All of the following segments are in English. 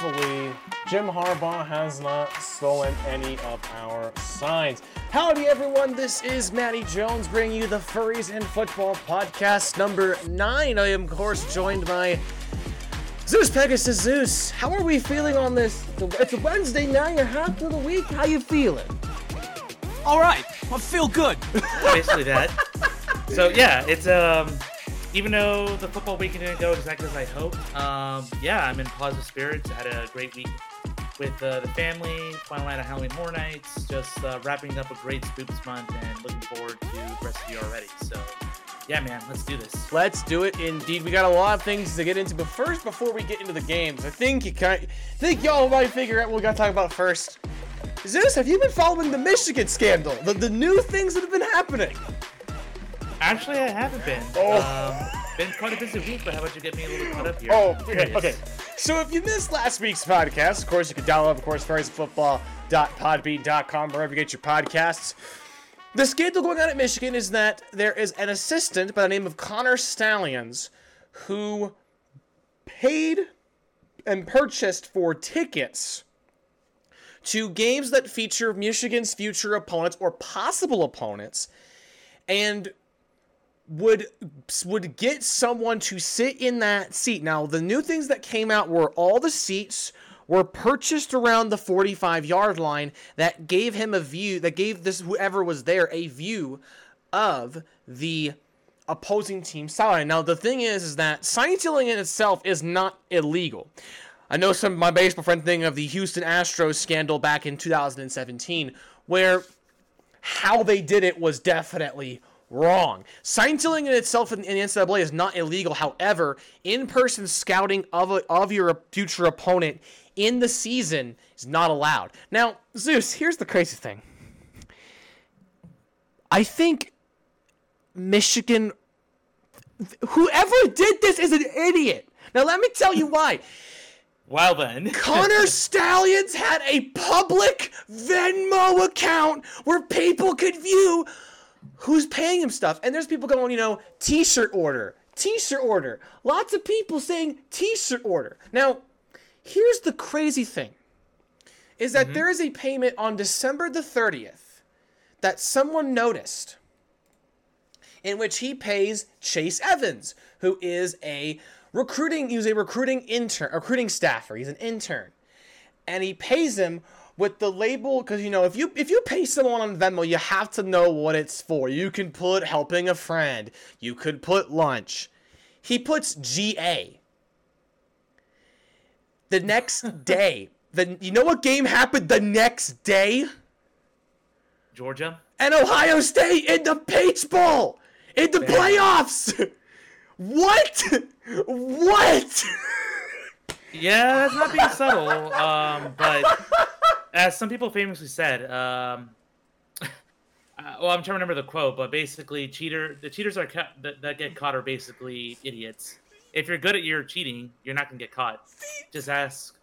Thankfully, Jim Harbaugh has not stolen any of our signs. Howdy, everyone. This is Matty Jones bringing you the Furries and Football podcast number nine. I am, of course, joined by Zeus Pegasus Zeus. How are we feeling on this? It's Wednesday night, you're half of the week. How you feeling? All right, I feel good. basically that. So yeah, it's um, even though the football weekend didn't go exactly as I hoped, um, yeah, I'm in positive spirits. I had a great week with uh, the family, final night of Halloween Horror Nights, just uh, wrapping up a great Spooks month, and looking forward to the rest of year already. So yeah, man, let's do this. Let's do it indeed. We got a lot of things to get into, but first, before we get into the games, I think you kind, think y'all might figure out what we got to talk about first. Zeus, have you been following the Michigan scandal? The, the new things that have been happening? Actually, I haven't been. Oh. Um, been quite a busy week, but how about you get me a little caught up here? Oh, okay, okay. So if you missed last week's podcast, of course, you can download, of course, FurriesFootball.podbean.com, wherever you get your podcasts. The scandal going on at Michigan is that there is an assistant by the name of Connor Stalions who paid and purchased for tickets to games that feature Michigan's future opponents or possible opponents and would would get someone to sit in that seat. Now, the new things that came out were all the seats were purchased around the 45 yard line that gave him a view that gave this whoever was there a view of the opposing team sideline. Now, the thing is is that sign stealing in itself is not illegal. I know some my baseball friend thing of the Houston Astros scandal back in 2017 where how they did it was definitely wrong. Sign stealing in itself in, in the NCAA is not illegal. However, in-person scouting of a, of your future opponent in the season is not allowed. Now, Zeus, here's the crazy thing. I think Michigan, whoever did this is an idiot. Now, let me tell you why. Well then, Connor Stalions had a public Venmo account where people could view who's paying him stuff. And there's people going, you know, t shirt order, t shirt order. Lots of people saying t shirt order. Now, here's the crazy thing is that mm-hmm. there is a payment on December the 30th that someone noticed in which he pays Chase Evans, who is a recruiting, he was a recruiting intern, recruiting staffer. He's an intern. And he pays him with the label because you know if you if you pay someone on Venmo, you have to know what it's for. You can put helping a friend. You could put lunch. He puts GA. The next day, the you know what game happened the next day? Georgia. and Ohio State in the Peach Bowl in the playoffs. what? What? Yeah, that's not being subtle. Um, but as some people famously said, um, uh, well, I'm trying to remember the quote, but basically, cheater the cheaters are ca- that, that get caught are basically idiots. If you're good at your cheating, you're not gonna get caught. Just ask,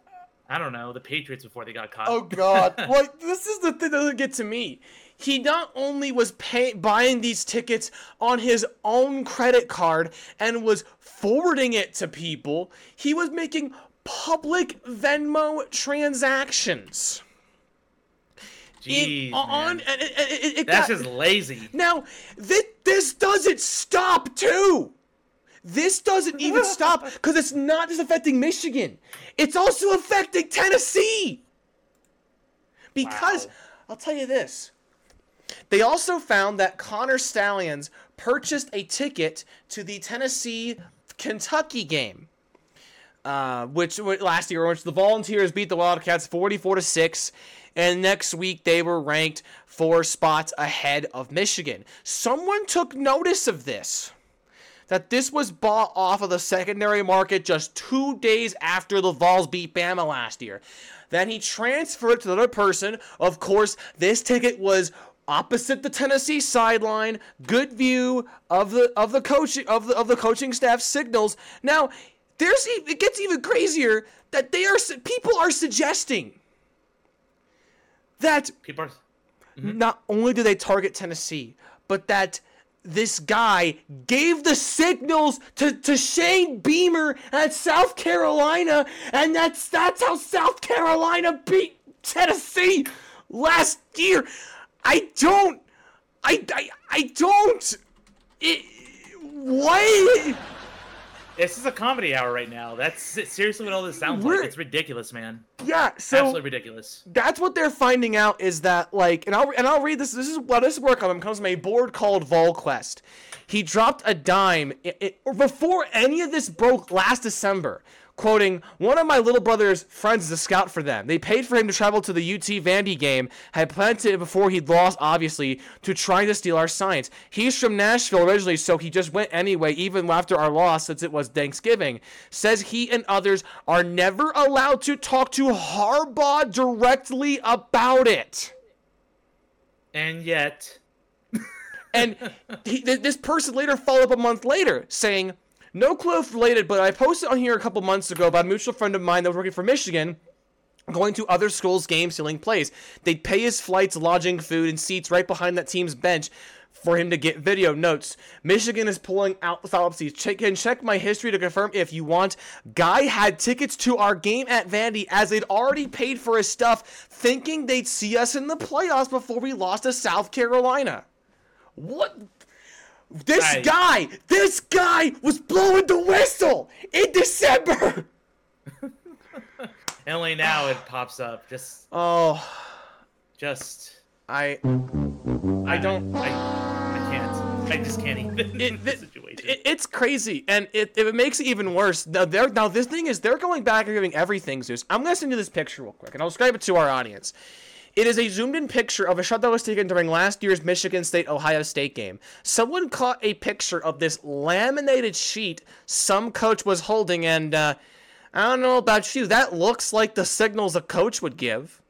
I don't know, the Patriots before they got caught. Oh God! well, this is the thing that doesn't get to me. He not only was pay- buying these tickets on his own credit card and was forwarding it to people, he was making public Venmo transactions. Jeez, In- on and it, it, it- it that's got- just lazy. Now, this, this doesn't stop, too. This doesn't even stop because it's not just affecting Michigan, it's also affecting Tennessee. Because, Wow. I'll tell you this they also found that Connor Stalions purchased a ticket to the Tennessee Kentucky game. Uh, which which- last year, which the Volunteers beat the Wildcats 44 to 6, and next week they were ranked four spots ahead of Michigan. Someone took notice of this. That this was bought off of the secondary market just two days after the Vols beat Bama last year. Then he transferred to another person. Of course, this ticket was opposite the Tennessee sideline, good view of the of the coaching of the of the coaching staff signals. Now, there's it gets even crazier that they are people are suggesting that People are. Mm-hmm. not only do they target Tennessee, but that this guy gave the signals to, to Shane Beamer at South Carolina, and that's that's how South Carolina beat Tennessee last year. I don't I I, I don't it, what This is a comedy hour right now. That's seriously what all this sounds We're- like. It's ridiculous, man. yeah, so Absolutely ridiculous. that's what they're finding out is that like and I'll and I'll read this this is what this work on him comes from a board called VolQuest. He dropped a dime it, it, before any of this broke last December. Quoting, one of my little brother's friends is a scout for them. They paid for him to travel to the UT Vandy game, had planned it before he'd lost, obviously, to trying to steal our signs. He's from Nashville originally, so he just went anyway, even after our loss, since it was Thanksgiving. Says he and others are never allowed to talk to Harbaugh directly about it. And yet, And he, this person later followed up a month later saying, No clue if related, but I posted on here a couple months ago about a mutual friend of mine that was working for Michigan. Going to other schools' games, stealing plays. They'd pay his flights, lodging, food, and seats right behind that team's bench for him to get video notes. Michigan is pulling out the seats. Check and check my history to confirm if you want. Guy had tickets to our game at Vandy as they'd already paid for his stuff, thinking they'd see us in the playoffs before we lost to South Carolina. What? This guy, this guy was blowing the whistle in December. and only now it pops up. Just, Oh, just. I, I don't. I, I can't. I just can't even. It, the it- situation. it- it's crazy, and it, it makes it even worse. Now, they're, now this thing is they're going back and giving everything Zeus. I'm gonna send you this picture real quick, and I'll describe it to our audience. It is a zoomed-in picture of a shot that was taken during last year's Michigan State Ohio State game. Someone caught a picture of this laminated sheet some coach was holding, and uh, I don't know about you, that looks like the signals a coach would give.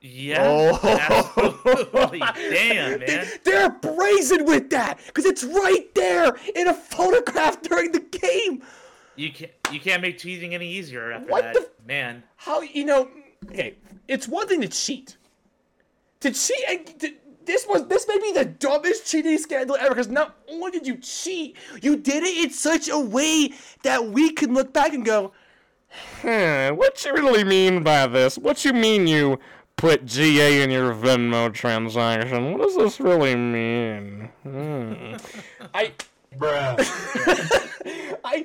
yeah. Oh. Damn, man. They're brazen with that because it's right there in a photograph during the game. You can't. You can't make cheating any easier after What that, the- man. How you know? Okay, it's one thing to cheat. To cheat, and to, this was this may be the dumbest cheating scandal ever. Because not only did you cheat, you did it in such a way that we can look back and go, "Hmm, what you really mean by this? What you mean you put GA in your Venmo transaction? What does this really mean?" Hmm. I. Bruh. I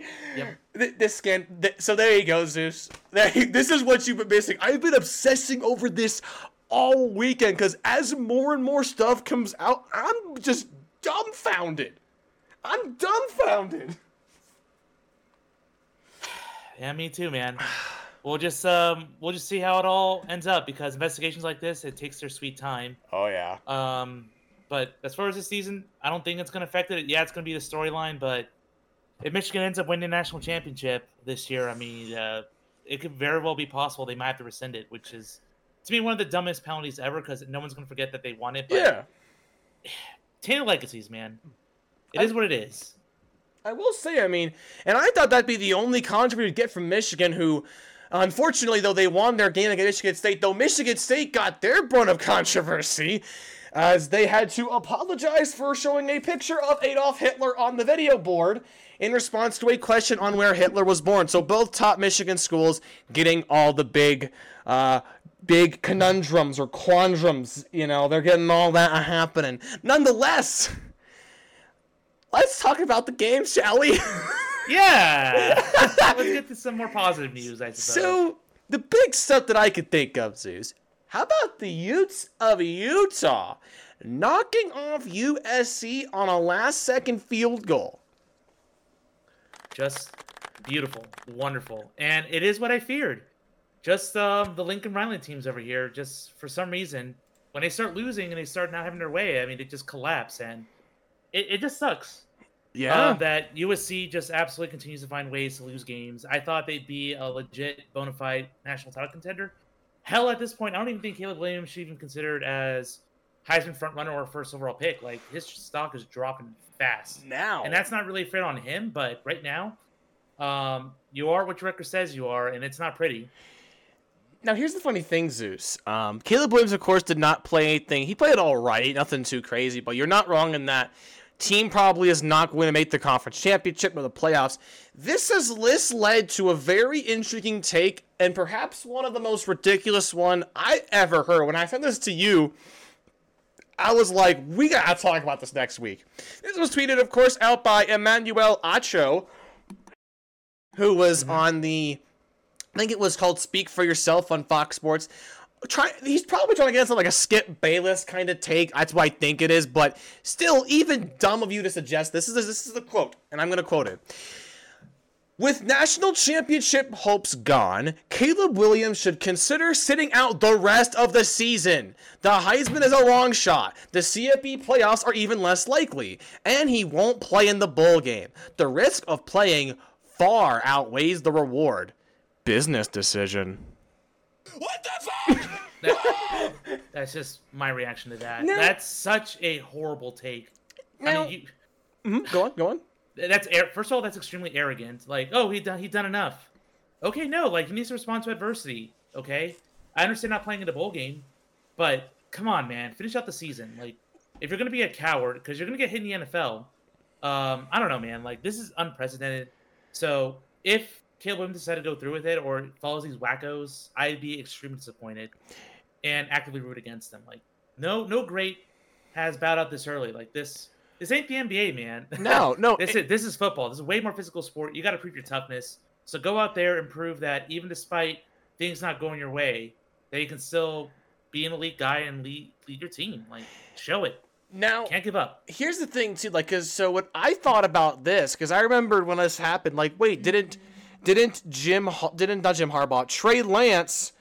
th- this scan. Th- so there you go, Zeus. There, you- this is what you've been missing. I've been obsessing over this all weekend because as more and more stuff comes out, I'm just dumbfounded. I'm dumbfounded. Yeah, me too, man. We'll just um, we'll just see how it all ends up because investigations like this, it takes their sweet time. Oh yeah. Um, but as far as this season, I don't think it's going to affect it. Yeah, it's going to be the storyline, but if Michigan ends up winning the national championship this year, I mean, uh, it could very well be possible they might have to rescind it, which is to me one of the dumbest penalties ever because no one's going to forget that they won it. But Yeah. tainted legacies, man. It is what it is. I will say, I mean, and I thought that'd be the only controversy we'd get from Michigan, who, unfortunately, though they won their game against Michigan State, though Michigan State got their brunt of controversy, as they had to apologize for showing a picture of Adolf Hitler on the video board in response to a question on where Hitler was born. So both top Michigan schools getting all the big, uh, big conundrums or quandrums. You know, they're getting all that happening. Nonetheless. Let's talk about the game, shall we? Yeah. Let's get to some more positive news, I suppose. so, the big stuff that I could think of, Zeus, how about the Utes of Utah knocking off USC on a last second field goal? just beautiful, wonderful, and it is what I feared. Just um, the Lincoln Riley teams over here, just for some reason, when they start losing and they start not having their way, I mean, it just collapse, and it, it just sucks. Yeah. Um, that USC just absolutely continues to find ways to lose games. I thought they'd be a legit bona fide national title contender. Hell, at this point, I don't even think Caleb Williams should even considered as Heisman front runner or first overall pick. Like his stock is dropping fast now. and that's not really fair on him. But right now, um, you are what your record says you are, and it's not pretty. Now here's the funny thing, Zeus. Um, Caleb Williams, of course, did not play anything. He played all right, nothing too crazy, but you're not wrong in that. Team probably is not going to make the conference championship or the playoffs. This has this led to a very intriguing take and perhaps one of the most ridiculous one I ever heard. When I sent this to you, I was like, we gotta talk about this next week. This was tweeted, of course, out by Emmanuel Acho, who was on the, I think it was called "Speak for Yourself" on Fox Sports. Try, he's probably trying to get some like a Skip Bayless kind of take. That's what I think it is, but still, even dumb of you to suggest this is this is the quote, and I'm gonna quote it. With national championship hopes gone, Caleb Williams should consider sitting out the rest of the season. The Heisman is a long shot. The CFB playoffs are even less likely, and he won't play in the bowl game. The risk of playing far outweighs the reward. Business decision. What the fuck? That- that's just my reaction to that. No. That's such a horrible take. I Now- mean, you, Mhm, Go on, go on. that's first of all, that's extremely arrogant. Like, oh, he done he done enough. Okay, no, like he needs to respond to adversity. Okay, I understand not playing in a bowl game, but come on, man, finish out the season. Like, if you're gonna be a coward, because you're gonna get hit in the NFL, um, I don't know, man. Like, this is unprecedented. So if Caleb Williams decided to go through with it or follows these wackos, I'd be extremely disappointed and actively root against them. Like, no, no great has bowed out this early. Like this, this ain't the NBA, man. No, no. This is this is football. This is a way more physical sport. You got to prove your toughness. So go out there and prove that even despite things not going your way, that you can still be an elite guy and lead lead your team. Like show it. now, Can't give up. here's the thing too like cause so what i thought about this because i remembered when this happened like wait didn't didn't jim didn't not jim harbaugh trey lance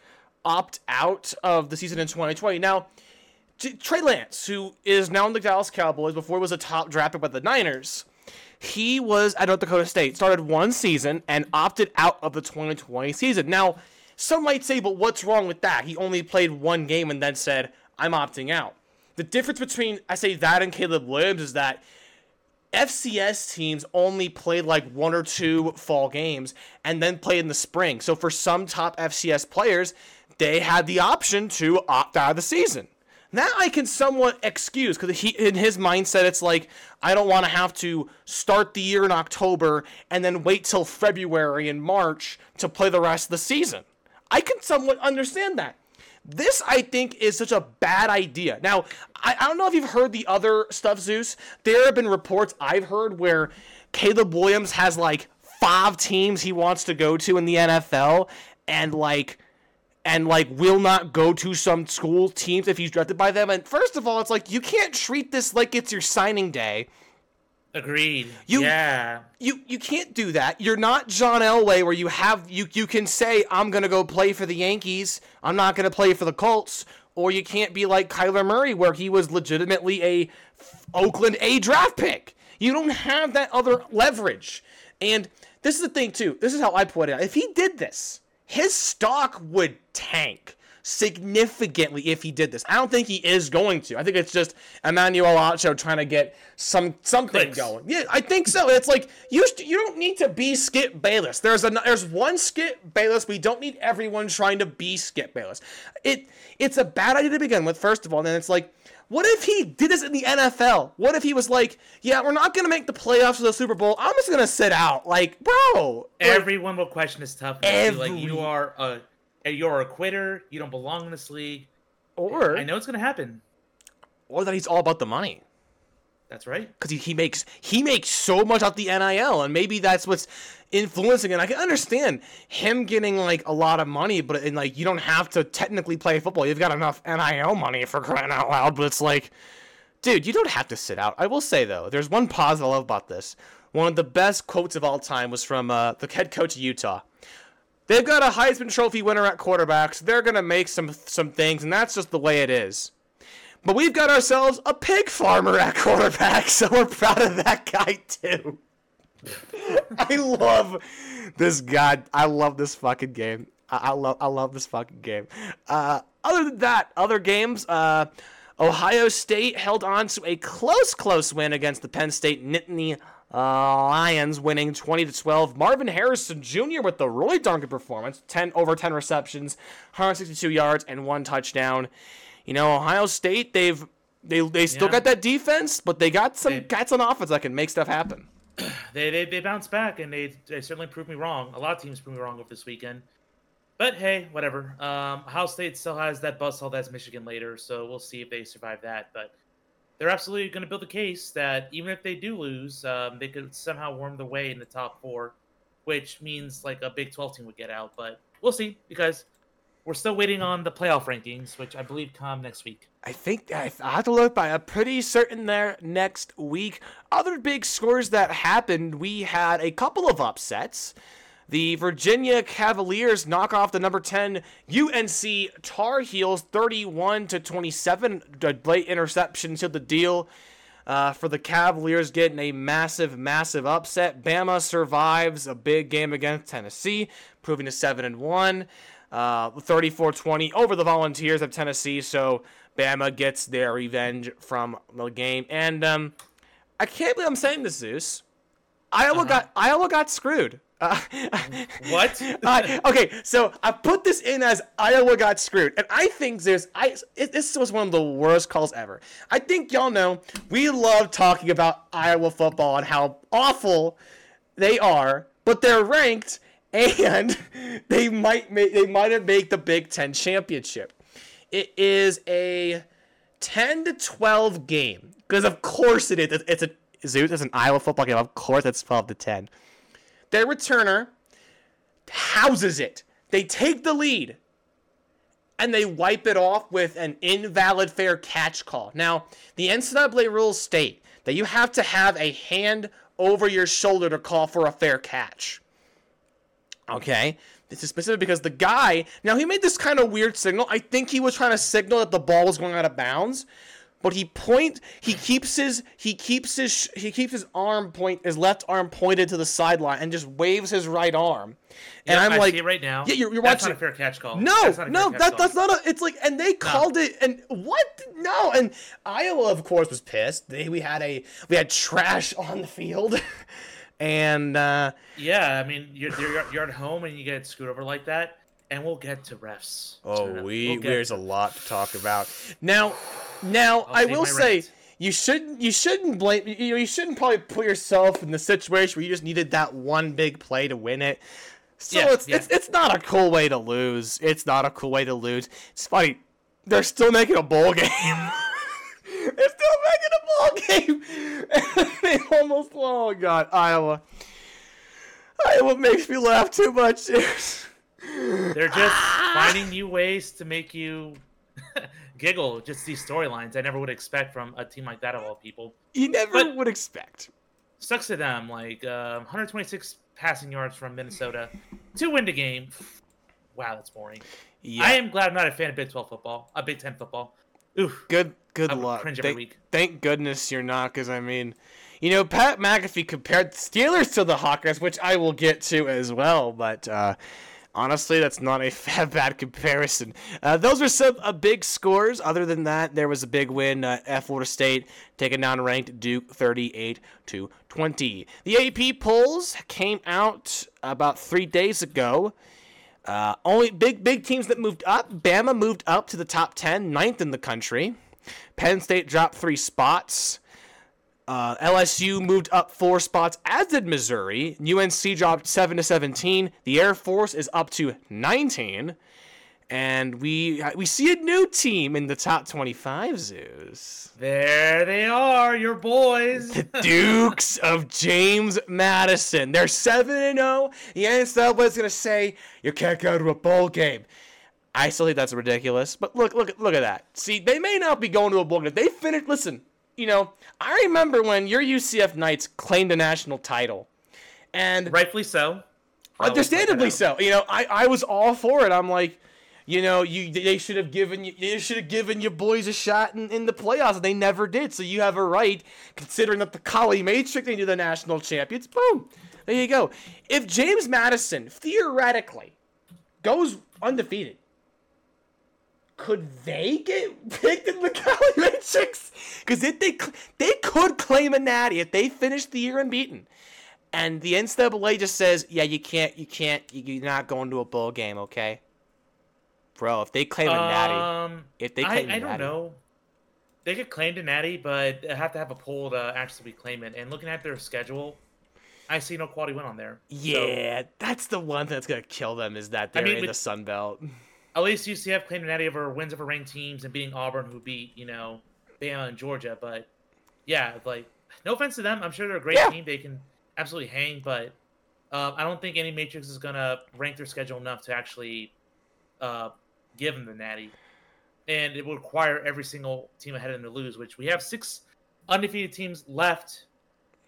opt out of the season in 2020 now trey lance who is now in the dallas cowboys before he was a top draft pick by the niners he was at north dakota state started one season and opted out of the 2020 season. Now some might say but what's wrong with that? He only played one game and then said i'm opting out. The difference between I say that and Caleb Williams is that FCS teams only played like one or two fall games and then played in the spring. So for some top FCS players, they had the option to opt out of the season. That I can somewhat excuse because he in his mindset it's like I don't want to have to start the year in October and then wait till February and March to play the rest of the season. I can somewhat understand that. This, I think, is such a bad idea. Now, I, I don't know if you've heard the other stuff, Zeus. There have been reports I've heard where Caleb Williams has like five teams he wants to go to in the NFL, and like, and like will not go to some school teams if he's drafted by them. And first of all, it's like you can't treat this like it's your signing day. Agreed. You- yeah. You you can't do that. You're not John Elway where you have you you can say I'm gonna go play for the Yankees. I'm not gonna play for the Colts. Or you can't be like Kyler Murray where he was legitimately a Oakland A draft pick. You don't have that other leverage. And this is the thing too. This is how I put it. If he did this, his stock would tank significantly if he did this. I don't think he is going to. I think it's just Emmanuel Acho trying to get some something Clicks. going. Yeah, I think so. It's like you you don't need to be Skip Bayless. There's a there's one Skip Bayless. We don't need everyone trying to be Skip Bayless. It it's a bad idea to begin with. First of all, and then it's like. What if he did this in the NFL? What if he was like, "Yeah, we're not gonna make the playoffs or the Super Bowl. I'm just gonna sit out." Like, bro, like, Everyone will question his toughness. Be Like you are a you're a quitter. You don't belong in this league. or I know it's gonna happen. or that he's all about the money. That's right. because he, he makes he makes so much off the NIL, and maybe that's what's influencing it. I can understand him getting like a lot of money, but and like you don't have to technically play football. You've got enough NIL money for crying out loud. But it's like, dude, you don't have to sit out. I will say though, there's one positive I love about this. One of the best quotes of all time was from uh, the head coach of Utah. They've got a Heisman Trophy winner at quarterbacks. They're gonna make some some things, and that's just the way it is. But we've got ourselves a pig farmer at quarterback, so we're proud of that guy too. I love this guy. I love this fucking game. I, I love I love this fucking game. Uh, other than that, other games, uh, Ohio State held on to a close, close win against the Penn State Nittany uh, Lions, winning 20 to 12. Marvin Harrison Jr. with the really darn good performance, 10 over 10 receptions, 162 yards, and one touchdown. You know, Ohio State, they've They they still Yeah. got that defense, but they got some They- cats on offense that can make stuff happen. They they, they bounced back and they they certainly proved me wrong. A lot of teams proved me wrong over this weekend. But hey, whatever. Um, Ohio State still has that buzzsaw that's Michigan later, so we'll see if they survive that. But they're absolutely going to build a case that even if they do lose, um, they could somehow worm their way in the top four, which means like a Big 12 team would get out. But we'll see because we're still waiting on the playoff rankings, which I believe come next week. I think I have to look, but I'm pretty certain there next week. Other big scores that happened, we had a couple of upsets. The Virginia Cavaliers knock off the number 10 UNC Tar Heels 31 to 27. A late interception to the deal uh, for the Cavaliers getting a massive, massive upset. Bama survives a big game against Tennessee, proving to 7 and 1. Uh, 34-20 over the Volunteers of Tennessee, so Bama gets their revenge from the game. And um, I can't believe I'm saying this, Zeus. Iowa got Iowa got screwed. Uh, What? Okay, so I put this in as Iowa got screwed, and I think there's I it, this was one of the worst calls ever. I think y'all know we love talking about Iowa football and how awful they are, but they're ranked and they might make they might have made the Big Ten championship. It is a ten to twelve game because of course it is. It's a Zeus. It's an Iowa football game. Of course, it's twelve to ten. Their returner houses it. They take the lead and they wipe it off with an invalid fair catch call. Now, the NCAA rules state that you have to have a hand over your shoulder to call for a fair catch. Okay? This is specific because the guy, now he made this kind of weird signal. I think he was trying to signal that the ball was going out of bounds. But he point he keeps his he keeps his he keeps his arm point his left arm pointed to the sideline and just waves his right arm. And Yeah, I'm I like right now. Yeah, you're, you're That's watching not a fair catch call. no, That's no, that, that's not a. It's like, and they called it, and what? No, and Iowa, of course, was pissed. They, we had a, we had trash on the field, and uh, Yeah, I mean, you're, you're you're at home and you get screwed over like that, and we'll get to refs. oh, we We'll there's to- a lot to talk about. Now, now I'll I will say. rant. You shouldn't. You shouldn't blame. You know. You shouldn't probably put yourself in the situation where you just needed that one big play to win it. So Yeah, it's, yeah. it's it's not a cool way to lose. It's not a cool way to lose. It's funny. They're still making a bowl game. They're still making a bowl game. they almost. Oh God, Iowa. Iowa makes me laugh too much. They're just finding new ways to make you giggle. Just these storylines I never would expect from a team like that of all people. you never But- would expect. Sucks to them. Like uh, 126 passing yards from Minnesota to win the game. Wow, that's boring. Yeah. I am glad I'm not a fan of Big 12 football, uh, Big 10 football. Oof. Good, good I would luck. cringe every Thank, week. thank goodness you're not, because I mean, you know, Pat McAfee compared the Steelers to the Hawkeyes, which I will get to as well. But uh, honestly, that's not a bad comparison. Uh, those were some uh, big scores. Other than that, there was a big win uh, at Florida State taking down ranked Duke 38 to 20. The AP polls came out about three days ago. Uh, only big big teams that moved up. Bama moved up to the top 10, ninth in the country. Penn State dropped three spots. Uh, LSU moved up four spots, as did Missouri. UNC dropped seven to 17. The Air Force is up to 19. And we we see a new team in the top 25, Zeus. There they are, your boys. The Dukes of James Madison. They're 7 and 0. The NCAA is going to say you can't go to a bowl game. I still think that's ridiculous. But look, look, look at that. See, they may not be going to a bowl game. They finished. Listen, you know, I remember when your UCF Knights claimed a national title, and Rightfully so. Uh, I understandably so. You know, I, I was all for it. I'm like, you know, you they should have given you they should have given your boys a shot in, in the playoffs, and they never did. So you have a right, considering that the Colley Matrix into the national champions. Boom, there you go. If James Madison theoretically goes undefeated, could they get picked in the Colley Matrix? Because if they they could claim a natty if they finish the year unbeaten and the NCAA just says, "Yeah, you can't, you can't, you- you're not going to a bowl game, okay?" Bro, if they claim a natty, Um, if they I, claim a I don't know. they could claim a Natty, but they have to have a poll to actually claim it. And looking at their schedule, I see no quality win on there. So, Yeah, that's the one that's gonna kill them is that they're mean, in with- the Sun Belt. at least UCF claimed the Natty over wins over ranked teams and beating Auburn, who beat you know Bama and Georgia. But yeah, like no offense to them, I'm sure they're a great Yeah. team. They can absolutely hang, but um, I don't think any matrix is gonna rank their schedule enough to actually uh, give them the Natty. And it will require every single team ahead of them to lose, which we have six undefeated teams left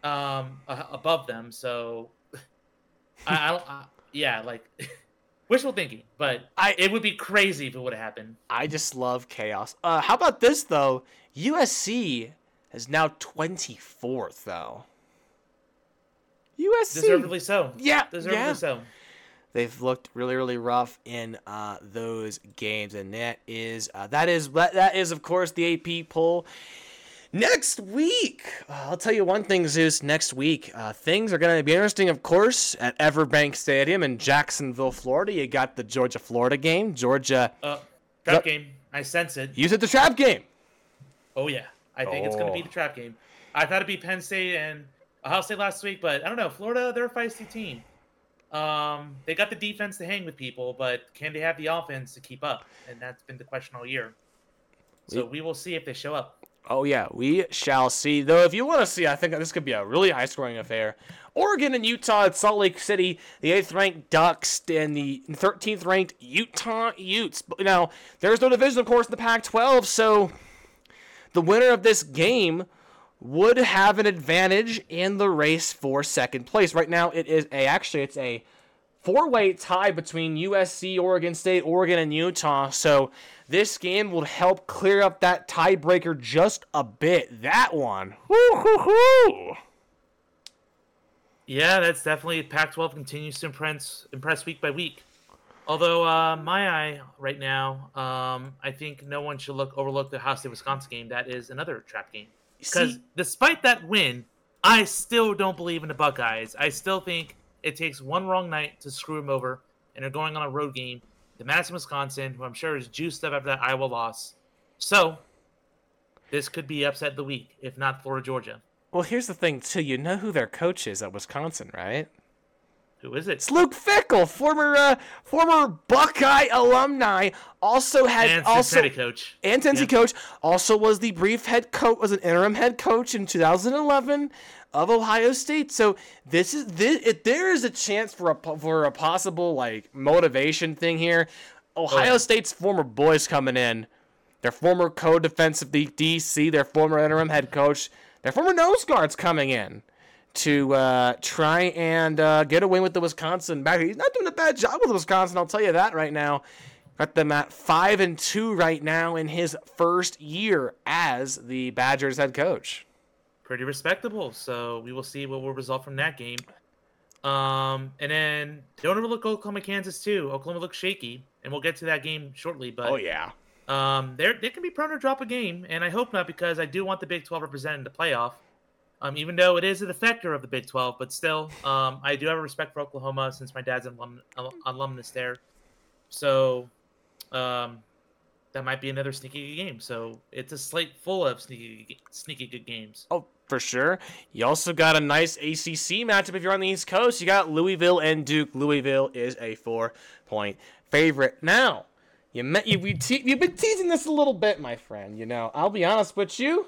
um, a- above them. So I, I don't. I, yeah, like wishful thinking, but I- it would be crazy if it would have happened. I just love chaos. Uh, how about this though? USC is now 24th though. USC. Deservedly so. Yeah, Deservedly yeah. so. They've looked really, really rough in uh, those games, and that is uh, that is that that is of course the AP poll. Next week, uh, I'll tell you one thing, Zeus. Next week, uh, things are going to be interesting, of course, at Everbank Stadium in Jacksonville, Florida. You got the Georgia Florida game. Georgia, Uh, trap Yep. game. I sense it. you said the trap game. Oh yeah, I think it's gonna be Oh. the trap game. I thought it'd be Penn State and Ohio State last week, but I don't know. Florida, they're a feisty team. Um, they got the defense to hang with people, but can they have the offense to keep up? And that's been the question all year. So we will see if they show up. Oh yeah, we shall see. Though, if you want to see, I think this could be a really high-scoring affair. Oregon and Utah at Salt Lake City, the eighth-ranked Ducks and the thirteenth-ranked Utah Utes. Now, there's no division, of course, in the Pac-12, so the winner of this game would have an advantage in the race for second place. Right now, it is a actually it's a four-way tie between USC, Oregon State, Oregon, and Utah. So this game will help clear up that tiebreaker just a bit. That one. Woo-hoo-hoo. Yeah, that's definitely Pac-12 continues to impress impress week by week. Although uh, my eye right now, um, I think no one should look overlook the Ohio State Wisconsin game. That is another trap game. Because despite that win, I still don't believe in the Buckeyes. I still think it takes one wrong night to screw them over, and they're going on a road game to Madison, Wisconsin, who I'm sure is juiced up after that Iowa loss. So this could be upset the week, if not Florida, Georgia. Well, here's the thing, too. You know who their coach is at Wisconsin, right? Who is it? It's Luke Fickell, former uh, former Buckeye alumni. Also had And also Cincinnati coach. and Tennessee Yeah. coach. Also was the brief head coach, was an interim head coach in 2011 of Ohio State. So this is this. If there is a chance for a for a possible like motivation thing here, Ohio. State's former boys coming in, their former co-defensive DC, their former interim head coach, their former nose guards coming in to uh, try and uh, get away with the Wisconsin back. He's not doing a bad job with Wisconsin. I'll tell you that right now. Got them at five and two right now in his first year as the Badgers head coach. Pretty respectable. So we will see what will result from that game. Um, and then don't overlook Oklahoma, Kansas too. Oklahoma looks shaky, and we'll get to that game shortly. But Oh yeah, um, they're they can be prone to drop a game, and I hope not because I do want the Big 12 represented in the playoff. Um, even though it is a defector of the Big 12, but still, um, I do have a respect for Oklahoma since my dad's an alum, al- alumnus there. So, um, that might be another sneaky good game. So it's a slate full of sneaky sneaky good games. oh for sure. You also got a nice ACC matchup if you're on the East Coast. You got Louisville and Duke. Louisville is a four point favorite. Now, you met you we te- you've been teasing this a little bit, my friend. You know, I'll be honest with you.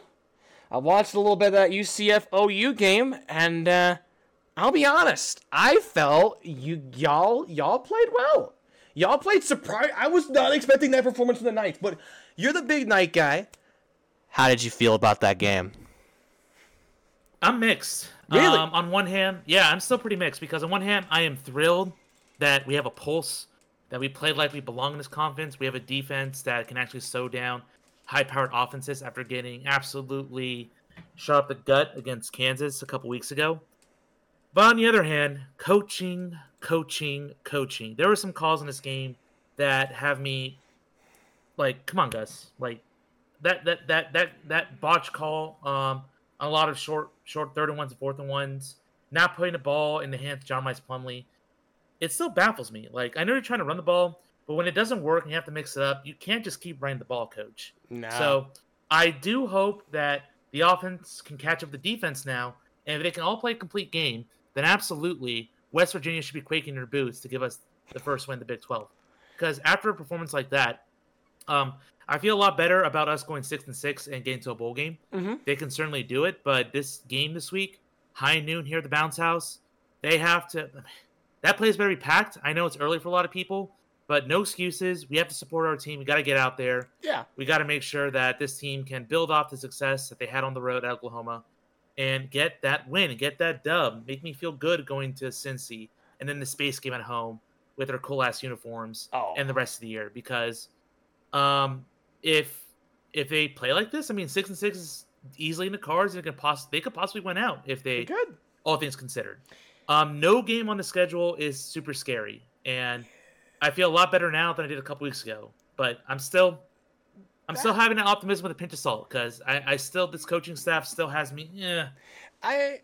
I watched a little bit of that UCF OU game, and uh, I'll be honest. I felt you y'all y'all played well. Y'all played surprise. I was not expecting that performance from the Knights, but you're the big night guy. How did you feel about that game? I'm mixed. Really? Um, on one hand, yeah, I'm still pretty mixed because on one hand, I am thrilled that we have a pulse, that we played like we belong in this conference. We have a defense that can actually slow down high-powered offenses after getting absolutely shot up the gut against Kansas a couple weeks ago. But on the other hand, coaching, coaching, coaching. There were some calls in this game that have me like, come on, Gus. Like that that that that that botch call, um, a lot of short short third and ones and fourth and ones, not putting the ball in the hands of John Rhys Plumlee. It still baffles me. Like I know you're trying to run the ball, but when it doesn't work and you have to mix it up, you can't just keep running the ball, coach. No. So I do hope that the offense can catch up the defense now, and if they can all play a complete game, then absolutely West Virginia should be quaking their boots to give us the first win in the Big 12. Because after a performance like that, um, I feel a lot better about us going six and six and getting to a bowl game. Mhm. They can certainly do it, but this game this week, high noon here at the Bounce House, they have to. That place better be packed. I know it's early for a lot of people, but no excuses. We have to support our team. We got to get out there. Yeah. We got to make sure that this team can build off the success that they had on the road at Oklahoma and get that win get that dub. Make me feel good going to Cincy and then the space game at home with their cool ass uniforms Oh. and the rest of the year because um if if they play like this, I mean six and six is easily in the cards and it could poss- they could possibly win out if they Good. all things considered. Um, no game on the schedule is super scary, and I feel a lot better now than I did a couple weeks ago. But I'm still, I'm still having an optimism with a pinch of salt because I, I still this coaching staff still has me. Yeah, I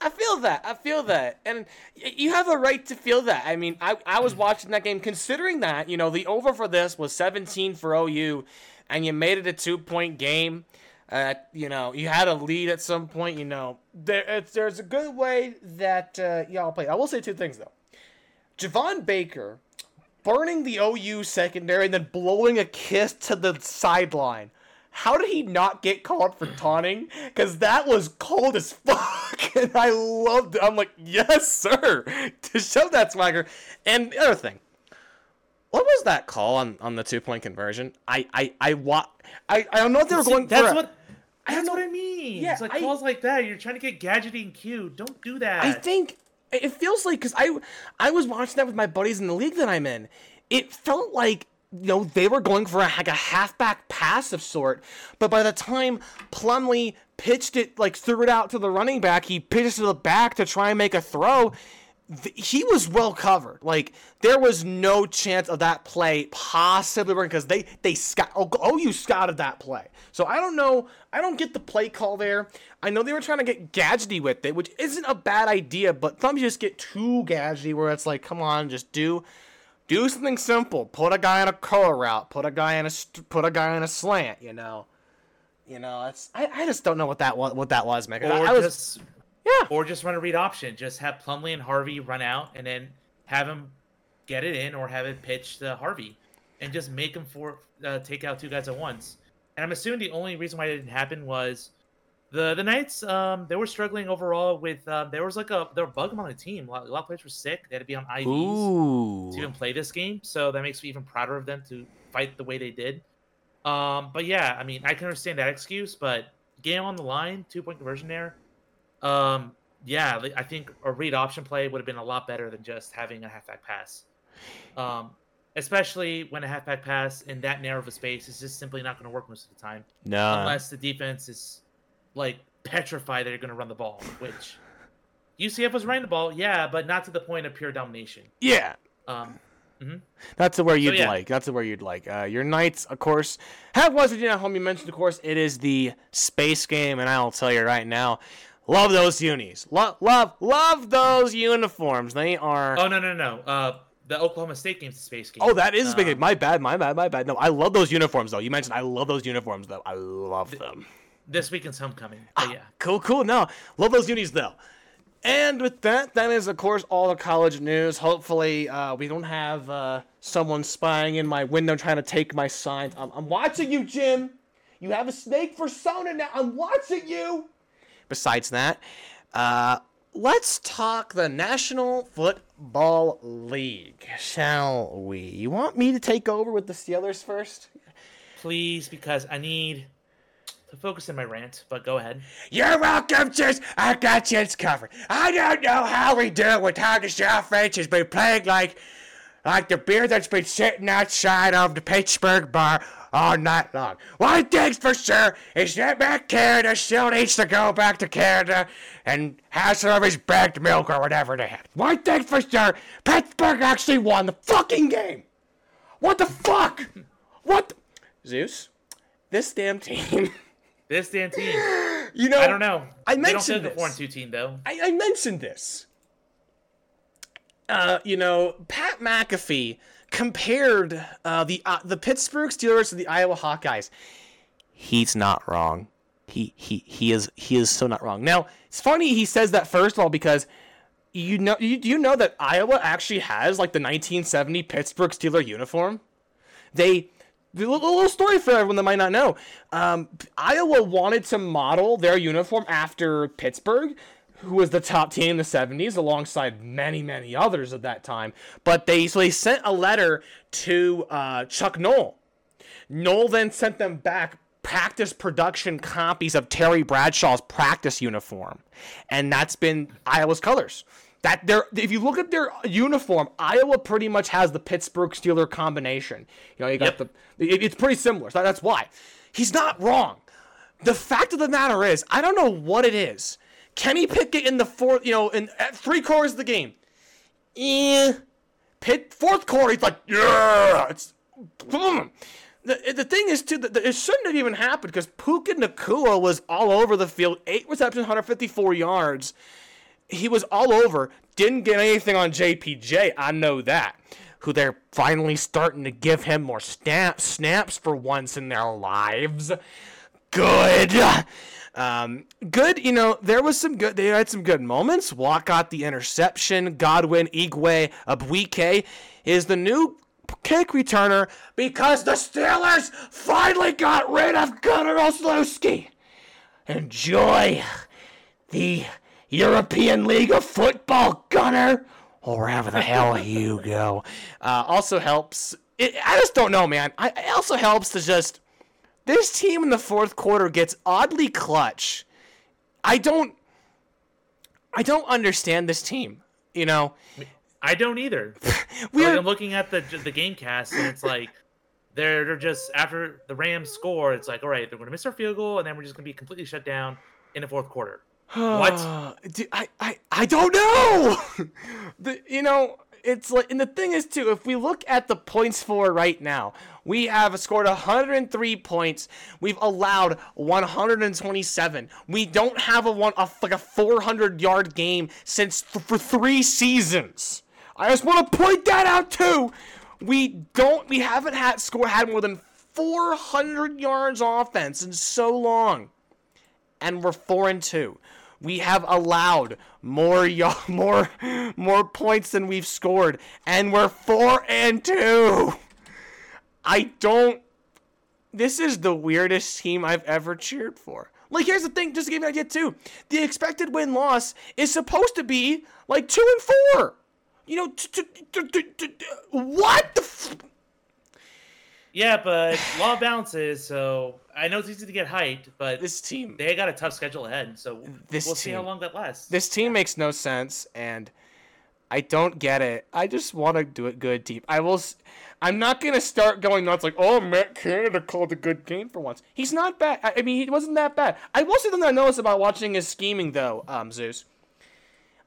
I feel that. I feel that. And you have a right to feel that. I mean, I, I was watching that game considering that, you know, the over for this was 17 for OU and you made it a two-point game. Uh, you know, you had a lead at some point, you know. There it's, there's a good way that uh, y'all play. I will say two things though. Javon Baker burning the OU secondary and then blowing a kiss to the sideline. How did he not get called for taunting? Because that was cold as fuck, and I loved it. I'm like, yes, sir, to show that swagger. And the other thing, what was that call on, on the two point conversion? I I I wa- I I don't know if they were See, going that's for. what. I don't That's know- what I mean. Yeah, it's like I- calls like that. You're trying to get gadgety and cute. Don't do that. I think it feels like because I I was watching that with my buddies in the league that I'm in. It felt like you know they were going for a, like a halfback pass of sort, but by the time Plumlee pitched it like threw it out to the running back, he pitched it to the back to try and make a throw. Th- He was well covered. Like there was no chance of that play possibly working because they they scout. Oh, oh, you scouted that play. So I don't know. I don't get the play call there. I know they were trying to get gadgety with it, which isn't a bad idea. But some just get too gadgety, where it's like, come on, just do do something simple. Put a guy on a curl route. Put a guy in a st- put a guy in a slant. You know. You know, it's I, I just don't know what that was what that was, man. or I, I was just yeah. or just run a read option. Just have Plumlee and Harvey run out, and then have him get it in, or have it pitch to Harvey, and just make him for uh, take out two guys at once. And I'm assuming the only reason why it didn't happen was the the Knights. Um, they were struggling overall with. Uh, there was like a there were bug among the team. A lot, a lot of players were sick. They had to be on IVs Ooh. to even play this game. So that makes me even prouder of them to fight the way they did. Um, but yeah, I mean, I can understand that excuse, but game on the line, two point conversion there. Um, yeah, I think a read option play would have been a lot better than just having a halfback pass. Um, especially when a halfback pass in that narrow of a space is just simply not going to work most of the time, No. unless the defense is like petrified that you're going to run the ball, which UCF was running the ball, yeah, but not to the point of pure domination. yeah. Um, Hmm. That's the where you'd yeah. like. That's the where you'd like. Uh, your Knights, of course, have West Virginia at home. You mentioned, of course, it is the space game, and I will tell you right now, love those unis. Love, love, love those uniforms. They are. Oh no no no! Uh, the Oklahoma State game's a space game. Oh, that is a big. Um, My bad. My bad. My bad. No, I love those uniforms though. You mentioned I love those uniforms though. I love them. This weekend's homecoming. Ah. Yeah, Cool, cool. No, love those unis though. And with that, that is of course all the college news. Hopefully, uh, we don't have uh, someone spying in my window trying to take my signs. I'm, I'm watching you, Jim. You have a snake persona now. I'm watching you. Besides that, uh, let's talk the National Football League, shall we? You want me to take over with the Steelers first? please, because I need to focus in my rant. But go ahead. You're welcome, Chiz. I got you covered. I don't know how we do with how this offense has been playing like, like the beer that's been sitting outside of the Pittsburgh bar all night long. One thing's for sure is that Matt Canada still needs to go back to Canada and have some of his bagged milk or whatever they have. One thing's for sure, Pittsburgh actually won the fucking game. What the fuck? What? The- Zeus, this damn team. This damn team. You know, I don't know. I they don't feel mentioned like a four and two team though. I, I mentioned this. Uh, you know, Pat McAfee compared uh, the uh, the Pittsburgh Steelers to the Iowa Hawkeyes. he's not wrong. He he he is he is so not wrong. Now it's funny he says that first of all because you know you you know that Iowa actually has like the 1970 Pittsburgh Steeler uniform. They a little story for everyone that might not know. Um, Iowa wanted to model their uniform after Pittsburgh, who was the top team in the 70s, alongside many, many others at that time. But they so they sent a letter to uh, Chuck Noll. Noll then sent them back practice production copies of Terry Bradshaw's practice uniform, and that's been Iowa's colors. That there, if you look at their uniform, Iowa pretty much has the Pittsburgh Steeler combination. You know, you got Yep. the. it- it's pretty similar. So that's why he's not wrong. The fact of the matter is, I don't know what it is. Kenny Pickett in the fourth, you know, in at three quarters of the game, eh. Pitt fourth quarter, he's like, yeah, it's boom. The, the thing is too that it shouldn't have even happened because Puka Nacua was all over the field, eight receptions, 154 yards. He was all over. Didn't get anything on JPJ. I know that. Who they're finally starting to give him more snap, snaps for once in their lives. Good. Um, good, you know, there was some good, they had some good moments. Watt got the interception. Godwin, Igwe, Abuike is the new kick returner because the Steelers finally got rid of Gunner Olszewski. Enjoy the European League of Football, Gunner, or wherever the hell you go. Uh, also helps. It, I just don't know, man. I, it also helps to just this team in the fourth quarter gets oddly clutch. I don't. I don't understand this team. You know, I don't either. we like, are I'm looking at the the game cast, and it's like they're they're just after the Rams score, it's like all right, they're going to miss our field goal, and then we're just going to be completely shut down in the fourth quarter. What? Dude, I, I, I don't know. the, you know, it's like, and the thing is too, if we look at the points for right now, we have scored 103 points. We've allowed 127. We don't have a one, a, like a 400 yard game since th- for three seasons. I just want to point that out too. We don't, we haven't had score had more than 400 yards offense in so long and we're four and two. We have allowed more y- more more points than we've scored, and we're four and two. I don't. This is the weirdest team I've ever cheered for. Like, here's the thing, just to give you an idea too. The expected win loss is supposed to be like two and four. You know, t- t- t- what the? F- Yeah, but law of balances. So I know it's easy to get hyped, but this team. they got a tough schedule ahead. So This we'll see how long that lasts. This team makes no sense, and I don't get it. I just want to do it good deep. I will. I'm not gonna start going nuts like, oh, Matt Canada called a good game for once. He's not bad. I, I mean, he wasn't that bad. I will say something I noticed about watching his scheming though, um, Zeus.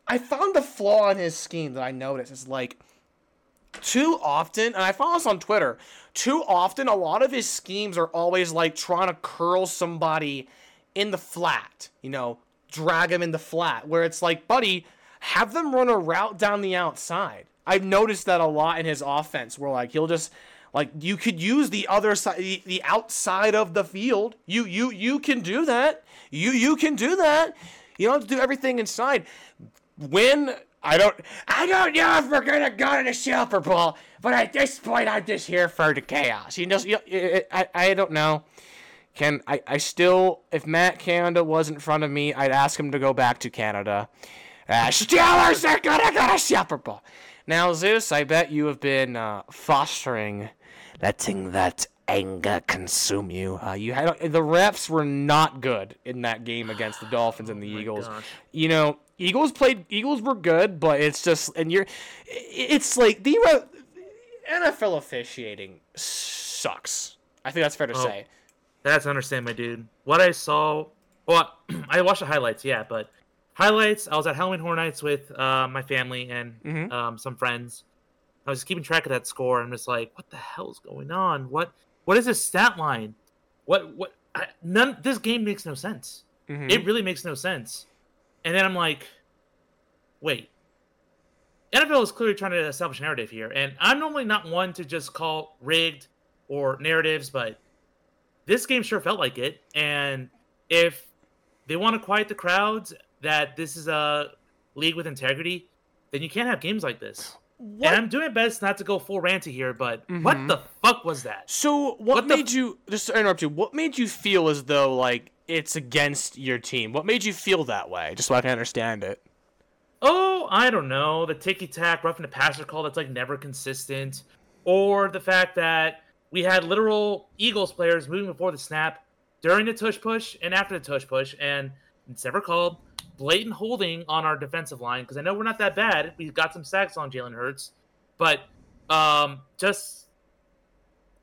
I found the flaw in his scheme that I noticed is like too often, and I follow this on Twitter. Too often, a lot of his schemes are always like trying to curl somebody in the flat, you know, drag him in the flat, where it's like, buddy, have them run a route down the outside. I've noticed that a lot in his offense, where like he'll just like you could use the other side, the, the outside of the field. You you you can do that. You you can do that. You don't have to do everything inside. When I don't I don't know if we're gonna go to the Super Bowl, but at this point I'm just here for the chaos. You know, you, I I don't know. Can I, I still if Matt Canada was in front of me, I'd ask him to go back to Canada. Uh, Steelers are gonna go to Super Bowl. Now, Zeus, I bet you have been uh, fostering, letting that anger consume you. Uh, you had the refs were not good in that game against the Dolphins and the Eagles. gosh. You know, Eagles played. Eagles were good, but it's just and you're. It's like the NFL officiating sucks. I think that's fair to Oh. say. That's understand, my dude. What I saw, well, I watched the highlights, yeah, but highlights. I was at Halloween Horror Nights with uh, my family and Mhm. um, some friends. I was just keeping track of that score. I'm just like, what the hell's going on? What what is this stat line? What what? I, none. This game makes no sense. Mhm. It really makes no sense. And then I'm like, wait. NFL is clearly trying to establish a narrative here, and I'm normally not one to just call rigged or narratives, but this game sure felt like it. And if they want to quiet the crowds, that this is a league with integrity, then you can't have games like this. What? And I'm doing my best not to go full ranty here, but Mhm. what the fuck was that? So what, What the made you just to interrupt you? What made you feel as though like it's against your team? What made you feel that way? Just so I can understand it. Oh, I don't know. The ticky tack, roughing the passer call that's like never consistent, or the fact that we had literal Eagles players moving before the snap during the tush push and after the tush push, and it's never called. Blatant holding on our defensive line because I know we're not that bad. We got some sacks on Jalen Hurts, but um, just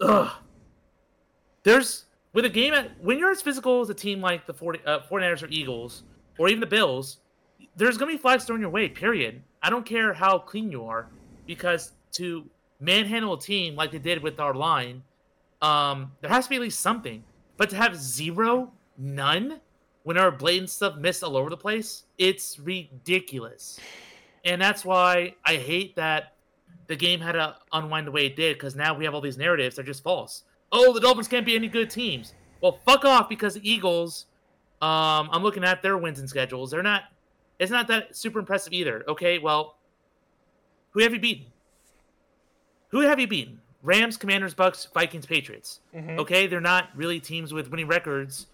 ugh. There's with a game at when you're as physical as a team like the 40, uh, 49ers or Eagles or even the Bills, there's gonna be flags thrown your way. Period. I don't care how clean you are, because to manhandle a team like they did with our line, um, there has to be at least something. But to have zero, none, when our blatant stuff missed all over the place, it's ridiculous. And that's why I hate that the game had to unwind the way it did, because now we have all these narratives that are just false. Oh, the Dolphins can't be any good teams. Well, fuck off, because the Eagles, um, I'm looking at their wins and schedules. They're not. It's not that super impressive either. Okay, well, who have you beaten? Who have you beaten? Rams, Commanders, Bucks, Vikings, Patriots. Okay, they're not really teams with winning records.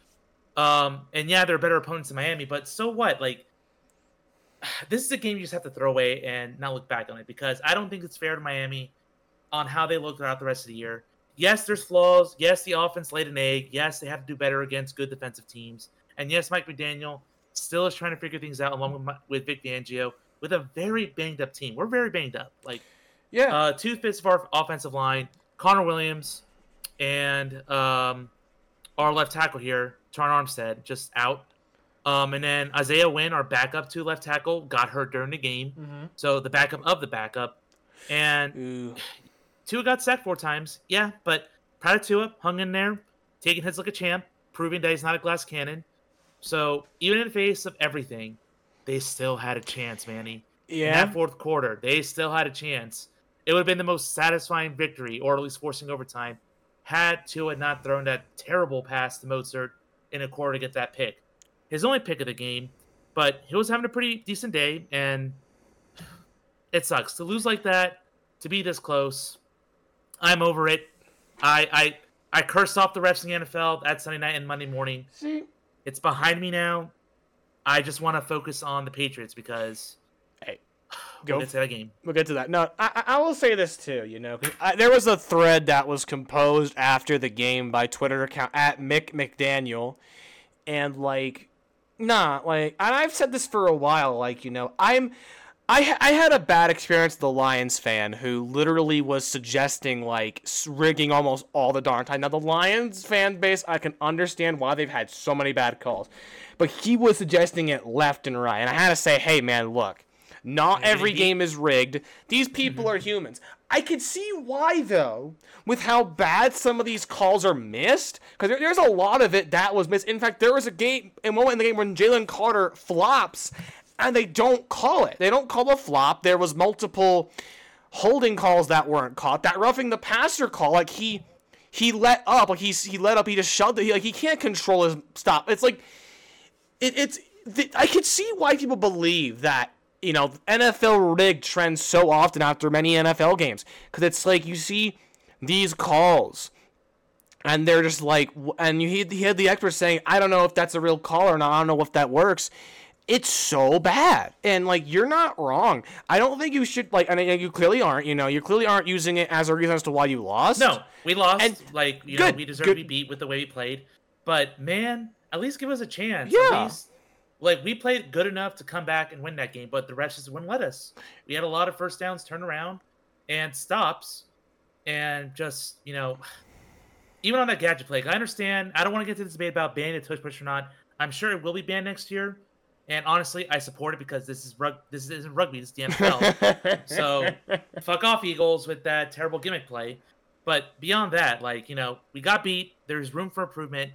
Um, and yeah, they're better opponents than Miami, but so what? Like, this is a game you just have to throw away and not look back on it because I don't think it's fair to Miami on how they look throughout the rest of the year. Yes, there's flaws. Yes, the offense laid an egg. Yes, they have to do better against good defensive teams. And yes, Mike McDaniel still is trying to figure things out along with, my, with Vic Fangio with a very banged up team. We're very banged up. Like, Yeah. uh, two fifths of our offensive line, Connor Williams, and um, our left tackle here, Terron Armstead, just out. Um, and then Isaiah Wynn, our backup to left tackle, got hurt during the game. Mhm. So the backup of the backup. And Ooh. Tua got sacked four times. Yeah, but proud of Tua, hung in there, taking hits like a champ, proving that he's not a glass cannon. So even in the face of everything, they still had a chance, Manny. In Yeah. that fourth quarter, they still had a chance. It would have been the most satisfying victory, or at least forcing overtime, had Tua not thrown that terrible pass to Mozart in a quarter to get that pick. His only pick of the game, but he was having a pretty decent day, and it sucks to lose like that, to be this close. I'm over it. I I I cursed off the refs in the NFL that Sunday night and Monday morning. See. It's behind me now. I just want to focus on the Patriots because we'll go get to that game. We'll get to that. No, I, I I will say this too. You know, I, there was a thread that was composed after the game by Twitter account at Mick McDaniel, and like, nah, like, and I've said this for a while. Like, you know, I'm. I, I had a bad experience with the Lions fan who literally was suggesting like rigging almost all the darn time. Now the Lions fan base, I can understand why they've had so many bad calls, but he was suggesting it left and right, and I had to say, hey man, look, not every game is rigged. These people are humans. I could see why though, with how bad some of these calls are missed, because there, there's a lot of it that was missed. In fact, there was a game, a moment in the game when Jalen Carter flops, and they don't call it. They don't call a flop. There was multiple holding calls that weren't caught. That roughing the passer call, like he he let up, like he's he let up, he just shoved it. He, like he can't control his stop. It's like it, it's th- I could see why people believe that you know NFL rigged trends so often after many NFL games because it's like you see these calls and they're just like and you he, he had the expert saying I don't know if that's a real call or not I don't know if that works. It's so bad, and like you're not wrong. I don't think you should like, and you clearly aren't. You know, you clearly aren't using it as a reason as to why you lost. No, we lost. And- like you good, know, we deserve good. to be beat with the way we played. But man, at least give us a chance. Yeah. At least, like we played good enough to come back and win that game, but the refs just wouldn't let us. We had a lot of first downs, turn around, and stops, and just you know, even on that gadget play. I understand. I don't want to get to this debate about banning the tush push or not. I'm sure it will be banned next year. And honestly, I support it because this is rug. This isn't rugby. This is the NFL. So fuck off Eagles with that terrible gimmick play. But beyond that, like you know, we got beat. There's room for improvement.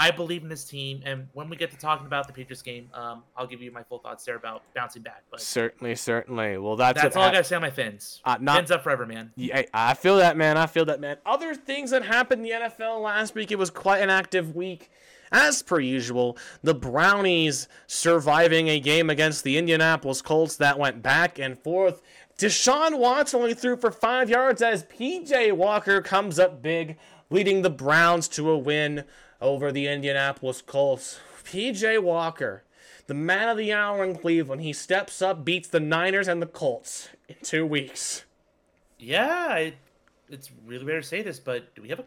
I believe in this team, and when we get to talking about the Patriots game, um, I'll give you my full thoughts there about bouncing back. But Certainly, certainly. Well, that's, that's all I gotta say on my fins. Uh, not- fins up forever, man. Yeah, I feel that, man. I feel that, man. Other things that happened in the NFL last week, it was quite an active week. As per usual, the Brownies surviving a game against the Indianapolis Colts that went back and forth. Deshaun Watson only threw for five yards as PJ Walker comes up big, leading the Browns to a win over the Indianapolis Colts. PJ Walker, the man of the hour in Cleveland, he steps up, beats the Niners and the Colts in two weeks. Yeah, I, it's really weird to say this, but do we have a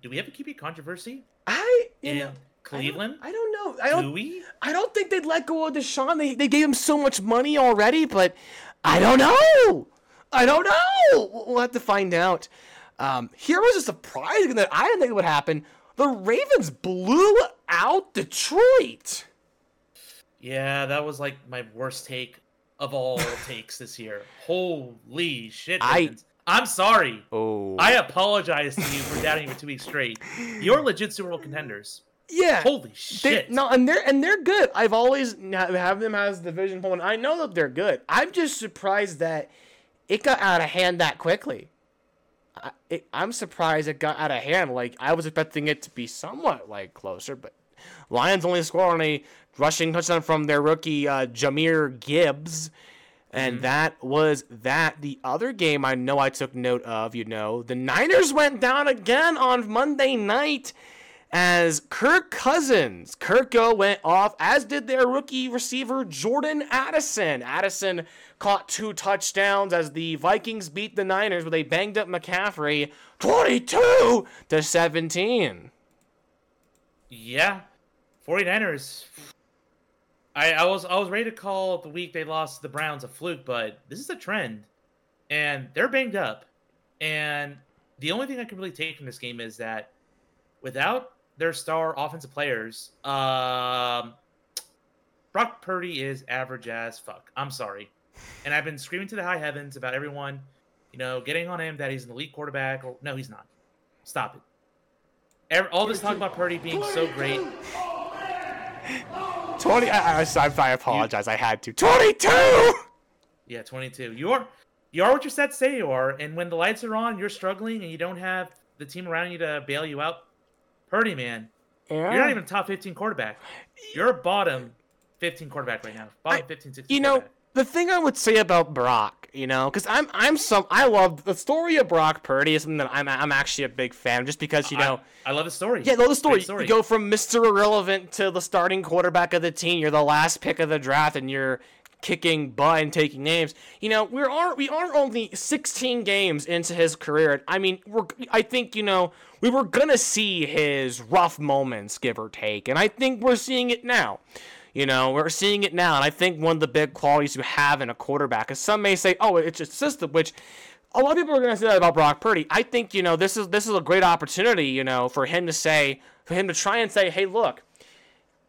do we have a QB controversy I in know, Cleveland? I don't know. I do don't. we? I don't think they'd let go of Deshaun. They they gave him so much money already, but I don't know. I don't know. We'll we'll have to find out. Um, here was a surprise that I didn't think would happen. The Ravens blew out Detroit. Yeah, that was like my worst take of all takes this year. Holy shit! I- Ravens. I'm sorry. Oh, I apologize to you for doubting you for two weeks straight. You're legit Super Bowl contenders. yeah. Holy They, shit! no, and they're and they're good. I've always have them as division opponent. I know that they're good. I'm just surprised that it got out of hand that quickly. I, it, I'm surprised it got out of hand. Like I was expecting it to be somewhat like closer, but Lions only scored on a rushing touchdown from their rookie uh, Jahmyr Gibbs, and that was that. The other game I know I took note of, you know, the Niners went down again on Monday night as Kirk Cousins, Kirko went off, as did their rookie receiver Jordan Addison. Addison caught two touchdowns as the Vikings beat the Niners with a banged up McCaffrey, 22 to 17. Yeah, 49ers. I, I was I was ready to call the week they lost the Browns a fluke, but this is a trend, and they're banged up. And the only thing I can really take from this game is that without their star offensive players, um, Brock Purdy is average as fuck. I'm sorry, and I've been screaming to the high heavens about everyone, you know, getting on him that he's an elite quarterback. Or no, he's not. Stop it. Every, all this talk about Purdy being so great. 20, I, I, I, I apologize, I had to. 22! Yeah, 22. You are you are what you're set to say you are, and when the lights are on, you're struggling and you don't have the team around you to bail you out. Purdy, man, Yeah. you're not even a top 15 quarterback. You're a bottom 15 quarterback right now. Bottom I- 15, 16 you know the thing I would say about Brock, you know, because I'm I'm some I love the story of Brock Purdy is something that I'm I'm actually a big fan just because you know I, I love the story. yeah know the story. Story. You go from Mr. Irrelevant to the starting quarterback of the team. You're the last pick of the draft, and you're kicking butt and taking names. You know we're aren't we aren't only 16 games into his career. I mean we're I think you know we were gonna see his rough moments give or take, and I think we're seeing it now. You know, we're seeing it now, and I think one of the big qualities you have in a quarterback is some may say, "Oh, it's just system," which a lot of people are going to say that about Brock Purdy. I think you know this is this is a great opportunity, you know, for him to say, for him to try and say, "Hey, look,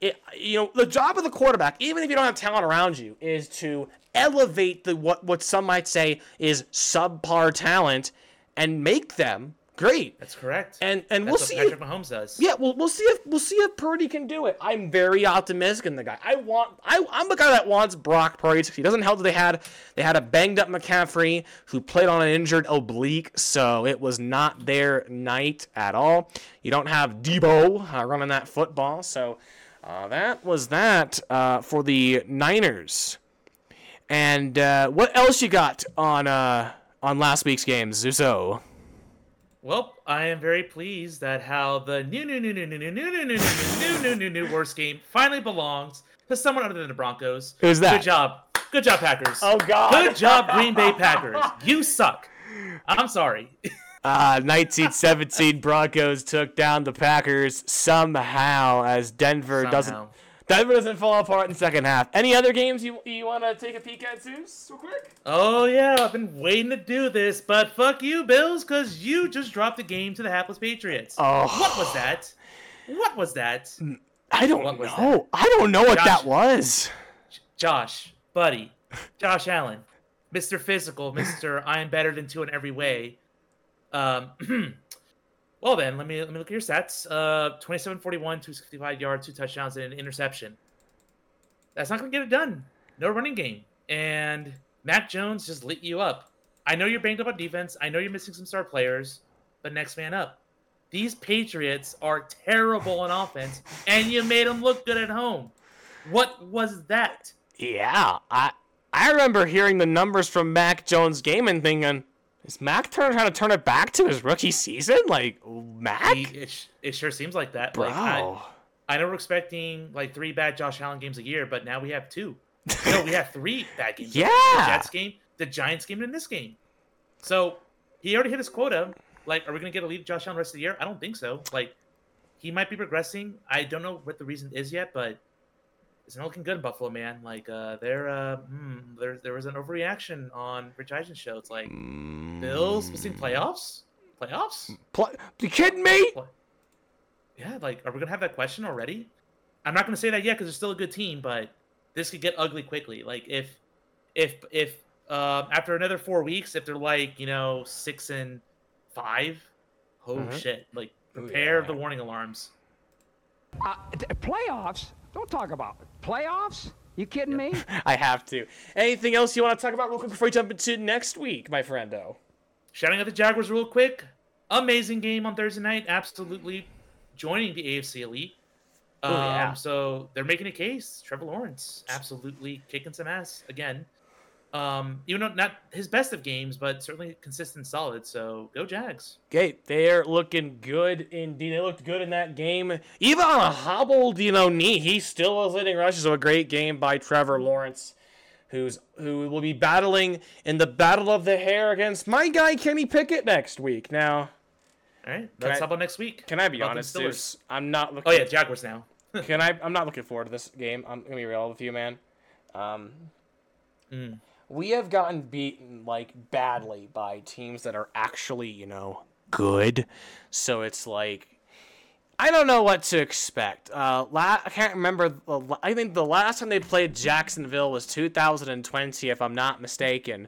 it, you know, the job of the quarterback, even if you don't have talent around you, is to elevate the what what some might say is subpar talent and make them great." That's correct. And and That's we'll what see. Patrick If, Mahomes does. yeah, we'll, we'll see if we'll see if Purdy can do it. I'm very optimistic in the guy. I want I I'm the guy that wants Brock Purdy. to- He doesn't help that they had they had a banged up McCaffrey who played on an injured oblique, so it was not their night at all. You don't have Deebo uh, running that football, so uh, that was that uh, for the Niners. And uh, what else you got on uh, on last week's games, Zuso? Well, I am very pleased that how the new new new new new new new new new new new new new worst game finally belongs to someone other than the Broncos. Who's that? Good job. Good job, Packers. Oh, God. Good job, Green Bay Packers. You suck. I'm sorry. Uh, 1917 Broncos took down the Packers somehow as Denver doesn't Somehow. Denver doesn't fall apart in the second half. Any other games you you want to take a peek at, Zeus, real quick? Oh yeah, I've been waiting to do this, but fuck you, Bills, because you just dropped the game to the hapless Patriots. Oh. What was that? What was that? I don't What know. I don't know what Josh- that was. Josh, buddy, Josh Allen, Mr. Physical, Mr. I am better than two in every way. Um, well, Well then, let me let me look at your stats. Uh, 27, 41, 265 yards, two touchdowns, and an interception. That's not gonna get it done. No running game, and Mac Jones just lit you up. I know you're banged up on defense. I know you're missing some star players, but next man up. These Patriots are terrible on offense, and you made them look good at home. What was that? Yeah, I I remember hearing the numbers from Mac Jones' game and thinking, is Mac turn, trying to turn it back to his rookie season? Like Mac, He- it, it sure seems like that. bro. Like, I, I know we're expecting like three bad Josh Allen games a year, but now we have two. no, we have three bad games. Yeah. The Jets game, the Giants game, and this game. So he already hit his quota. Like, are we gonna get a lead Josh Allen the rest of the year? I don't think so. Like, he might be progressing. I don't know what the reason is yet, but it's not looking good Buffalo, man. Like, uh, there, uh, hmm, there, there was an overreaction on Rich Eisen's show. It's like Bills missing playoffs, playoffs. Pl- you kidding me? What? Yeah, like, are we gonna have that question already? I'm not gonna say that yet because they're still a good team, but this could get ugly quickly. Like, if, if, if, um, after another four weeks, if they're like, you know, six and five, oh Mhm. shit! Like, prepare yeah. the warning alarms. Uh, t- playoffs? Don't talk about it. Playoffs. You kidding me? I have to. Anything else you want to talk about real quick before we jump into next week, my friendo? Shouting out the Jaguars real quick. Amazing game on Thursday night. Absolutely joining the AFC Elite. Oh, yeah. Um, So they're making a case. Trevor Lawrence absolutely kicking some ass again. Um, even though not his best of games, but certainly consistent, solid. So go Jags. Okay, they're looking good indeed. They looked good in that game. Even on a hobbled, you know, knee, he still was leading rushes. So a great game by Trevor Lawrence, who's who will be battling in the battle of the hair against my guy Kenny Pickett next week. Now, All right, let's I- talk about next week. can I be honest? Steelers. I'm not looking. Oh yeah, Jaguars now. Can I? I'm not looking forward to this game. I'm gonna be real with you, man. Um, Mm. We have gotten beaten like badly by teams that are actually, you know, good. So it's like, I don't know what to expect. Uh, la- I can't remember. the I think the last time they played Jacksonville was 2020, if I'm not mistaken.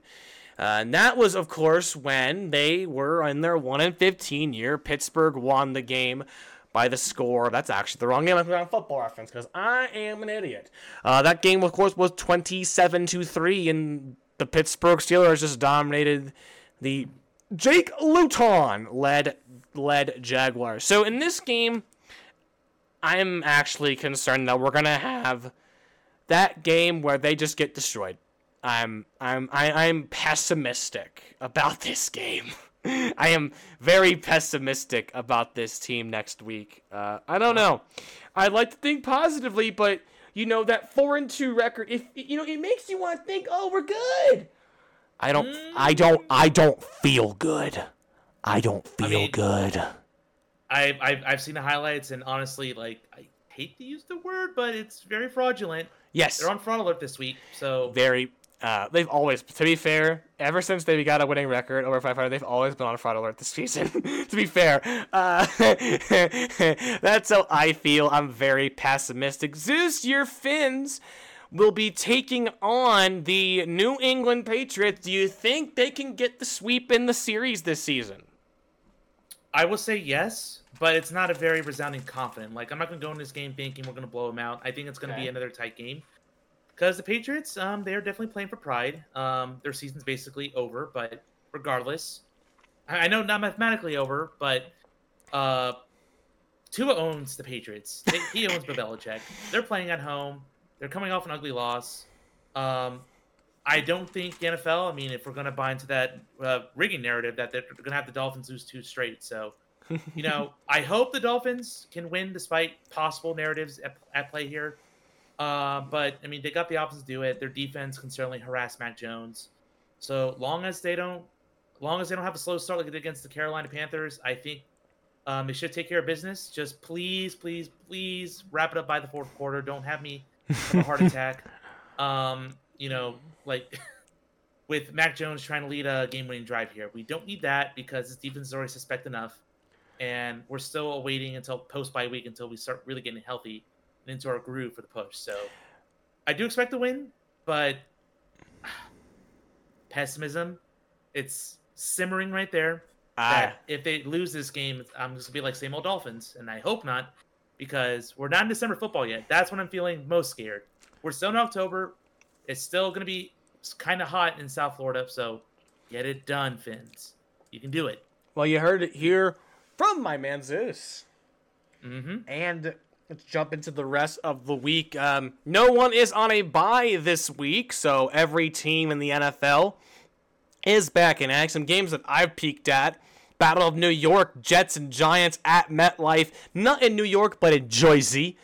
Uh, and that was, of course, when they were in their 1 and 15 year. Pittsburgh won the game by the score. That's actually the wrong game. I'm on football reference because I am an idiot. Uh, that game, of course, was 27 to 3, and the Pittsburgh Steelers just dominated the Jake Luton led led Jaguars. So in this game, I'm actually concerned that we're gonna have that game where they just get destroyed. I'm I'm I, I'm pessimistic about this game. I am very pessimistic about this team next week. Uh, I don't know. I'd like to think positively, but you know that four and two record. If you know, it makes you want to think, oh, we're good. I don't. I don't. I don't feel good. I don't feel mean- good. I, I've I've seen the highlights, and honestly, like I hate to use the word, but it's very fraudulent. Yes. They're on fraud alert this week, so very. Uh, they've always, to be fair, ever since they got a winning record over 500, they've always been on a fraud alert this season. to be fair, uh, that's how I feel. I'm very pessimistic. Zeus, your Finns will be taking on the New England Patriots. Do you think they can get the sweep in the series this season? I will say yes, but it's not a very resounding confident. Like I'm not gonna go in this game thinking we're gonna blow them out. I think it's gonna Okay. be another tight game because the Patriots, um, they are definitely playing for pride. Um, their season's basically over, but regardless, I, I know not mathematically over, but uh, Tua owns the Patriots. He- he owns Bill Belichick. They're playing at home. They're coming off an ugly loss. Um, I don't think the NFL. I mean, if we're going to buy into that uh, rigging narrative that they're going to have the Dolphins lose two straight, so you know, I hope the Dolphins can win despite possible narratives at, at play here. Uh, but I mean, they got the options to do it. Their defense can certainly harass Mac Jones. So long as they don't, long as they don't have a slow start like they did against the Carolina Panthers, I think um, they should take care of business. Just please, please, please wrap it up by the fourth quarter. Don't have me have a heart attack. Um, you know, like with Mac Jones trying to lead a game-winning drive here, we don't need that because his defense is already suspect enough, and we're still waiting until post bye week until we start really getting healthy and into our groove for the push. So, I do expect to win, but pessimism, it's simmering right there. Ah. if they lose this game, I'm just gonna be like same old Dolphins, and I hope not, because we're not in December football yet. That's when I'm feeling most scared. We're still in October. It's still gonna be kind of hot in South Florida, so get it done, Fins. You can do it. Well, you heard it here from my man Zeus. Mm-hmm. And let's jump into the rest of the week. Um, no one is on a bye this week, so every team in the NFL is back in action. Some games that I've peeked at. Battle of New York, Jets and Giants at MetLife. Not in New York, but in Jersey.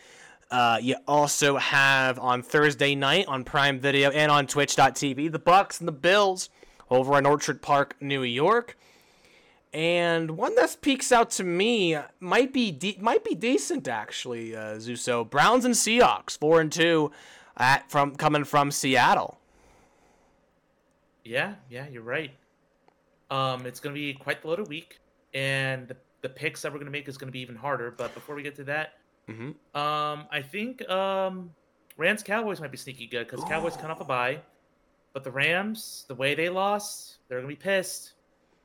Uh, you also have on Thursday night on Prime Video and on Twitch.tv the Bucks and the Bills over in Orchard Park, New York. And one that peeks out to me might be de- might be decent actually, uh, Zuso. Browns and Seahawks, four and two, at from coming from Seattle. Yeah, yeah, you're right. Um, it's gonna be quite the loaded week, and the, the picks that we're gonna make is gonna be even harder. But before we get to that, Mhm. um, I think um, Rams Cowboys might be sneaky good because Cowboys come off a bye, but the Rams, the way they lost, they're gonna be pissed,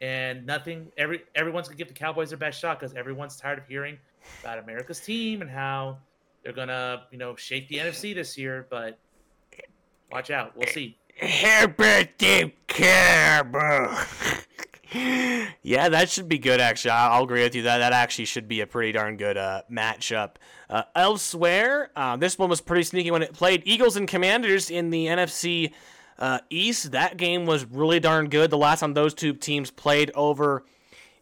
and nothing. Every everyone's gonna give the Cowboys their best shot because everyone's tired of hearing about America's team and how they're gonna, you know, shake the NFC this year. But watch out, we'll see. Herbert Carbo. yeah, that should be good. Actually, I'll I'll agree with you that that actually should be a pretty darn good uh, matchup. Uh, elsewhere, uh, this one was pretty sneaky when it played Eagles and Commanders in the NFC uh, East. That game was really darn good. The last time those two teams played over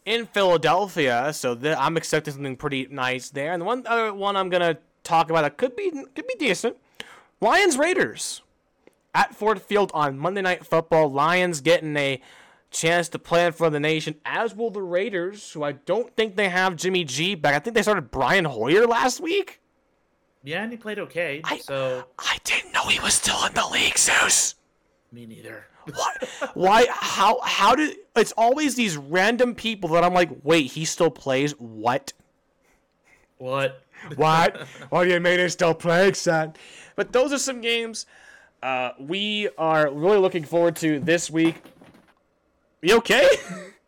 in Philadelphia, so th- I'm expecting something pretty nice there. And the one other one I'm gonna talk about that could be could be decent. Lions Raiders at Ford Field on Monday Night Football. Lions getting a chance to plan for the nation, as will the Raiders, who I don't think they have Jimmy G back. I think they started Brian Hoyer last week. Yeah, and he played okay. I- so I didn't know he was still in the league, Zeus. Me neither. Why? Why? How? How did? It's always these random people that I'm like, wait, he still plays? What? What? What? What do you mean he still playing, son? But those are some games uh, we are really looking forward to this week. You okay?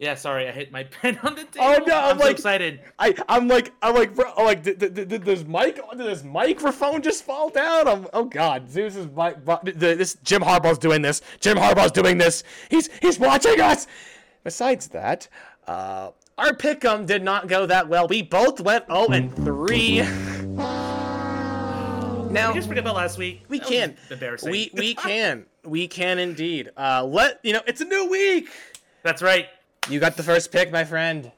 Yeah, sorry, I hit my pen on the table. Oh, no, I'm I'm so like- excited. I I'm like I'm like bro, I'm like did, did, did this mic did this microphone just fall down? I'm, oh God, Zeus's mic. the- This Jim Harbaugh's doing this. Jim Harbaugh's doing this. He's he's watching us. Besides that, uh, our pick'em did not go that well. We both went 0 and three. Now We just forget about last week. we That was can. Embarrassing. We we can. We can indeed. Uh, let you know it's a new week. That's right. You got the first pick, my friend.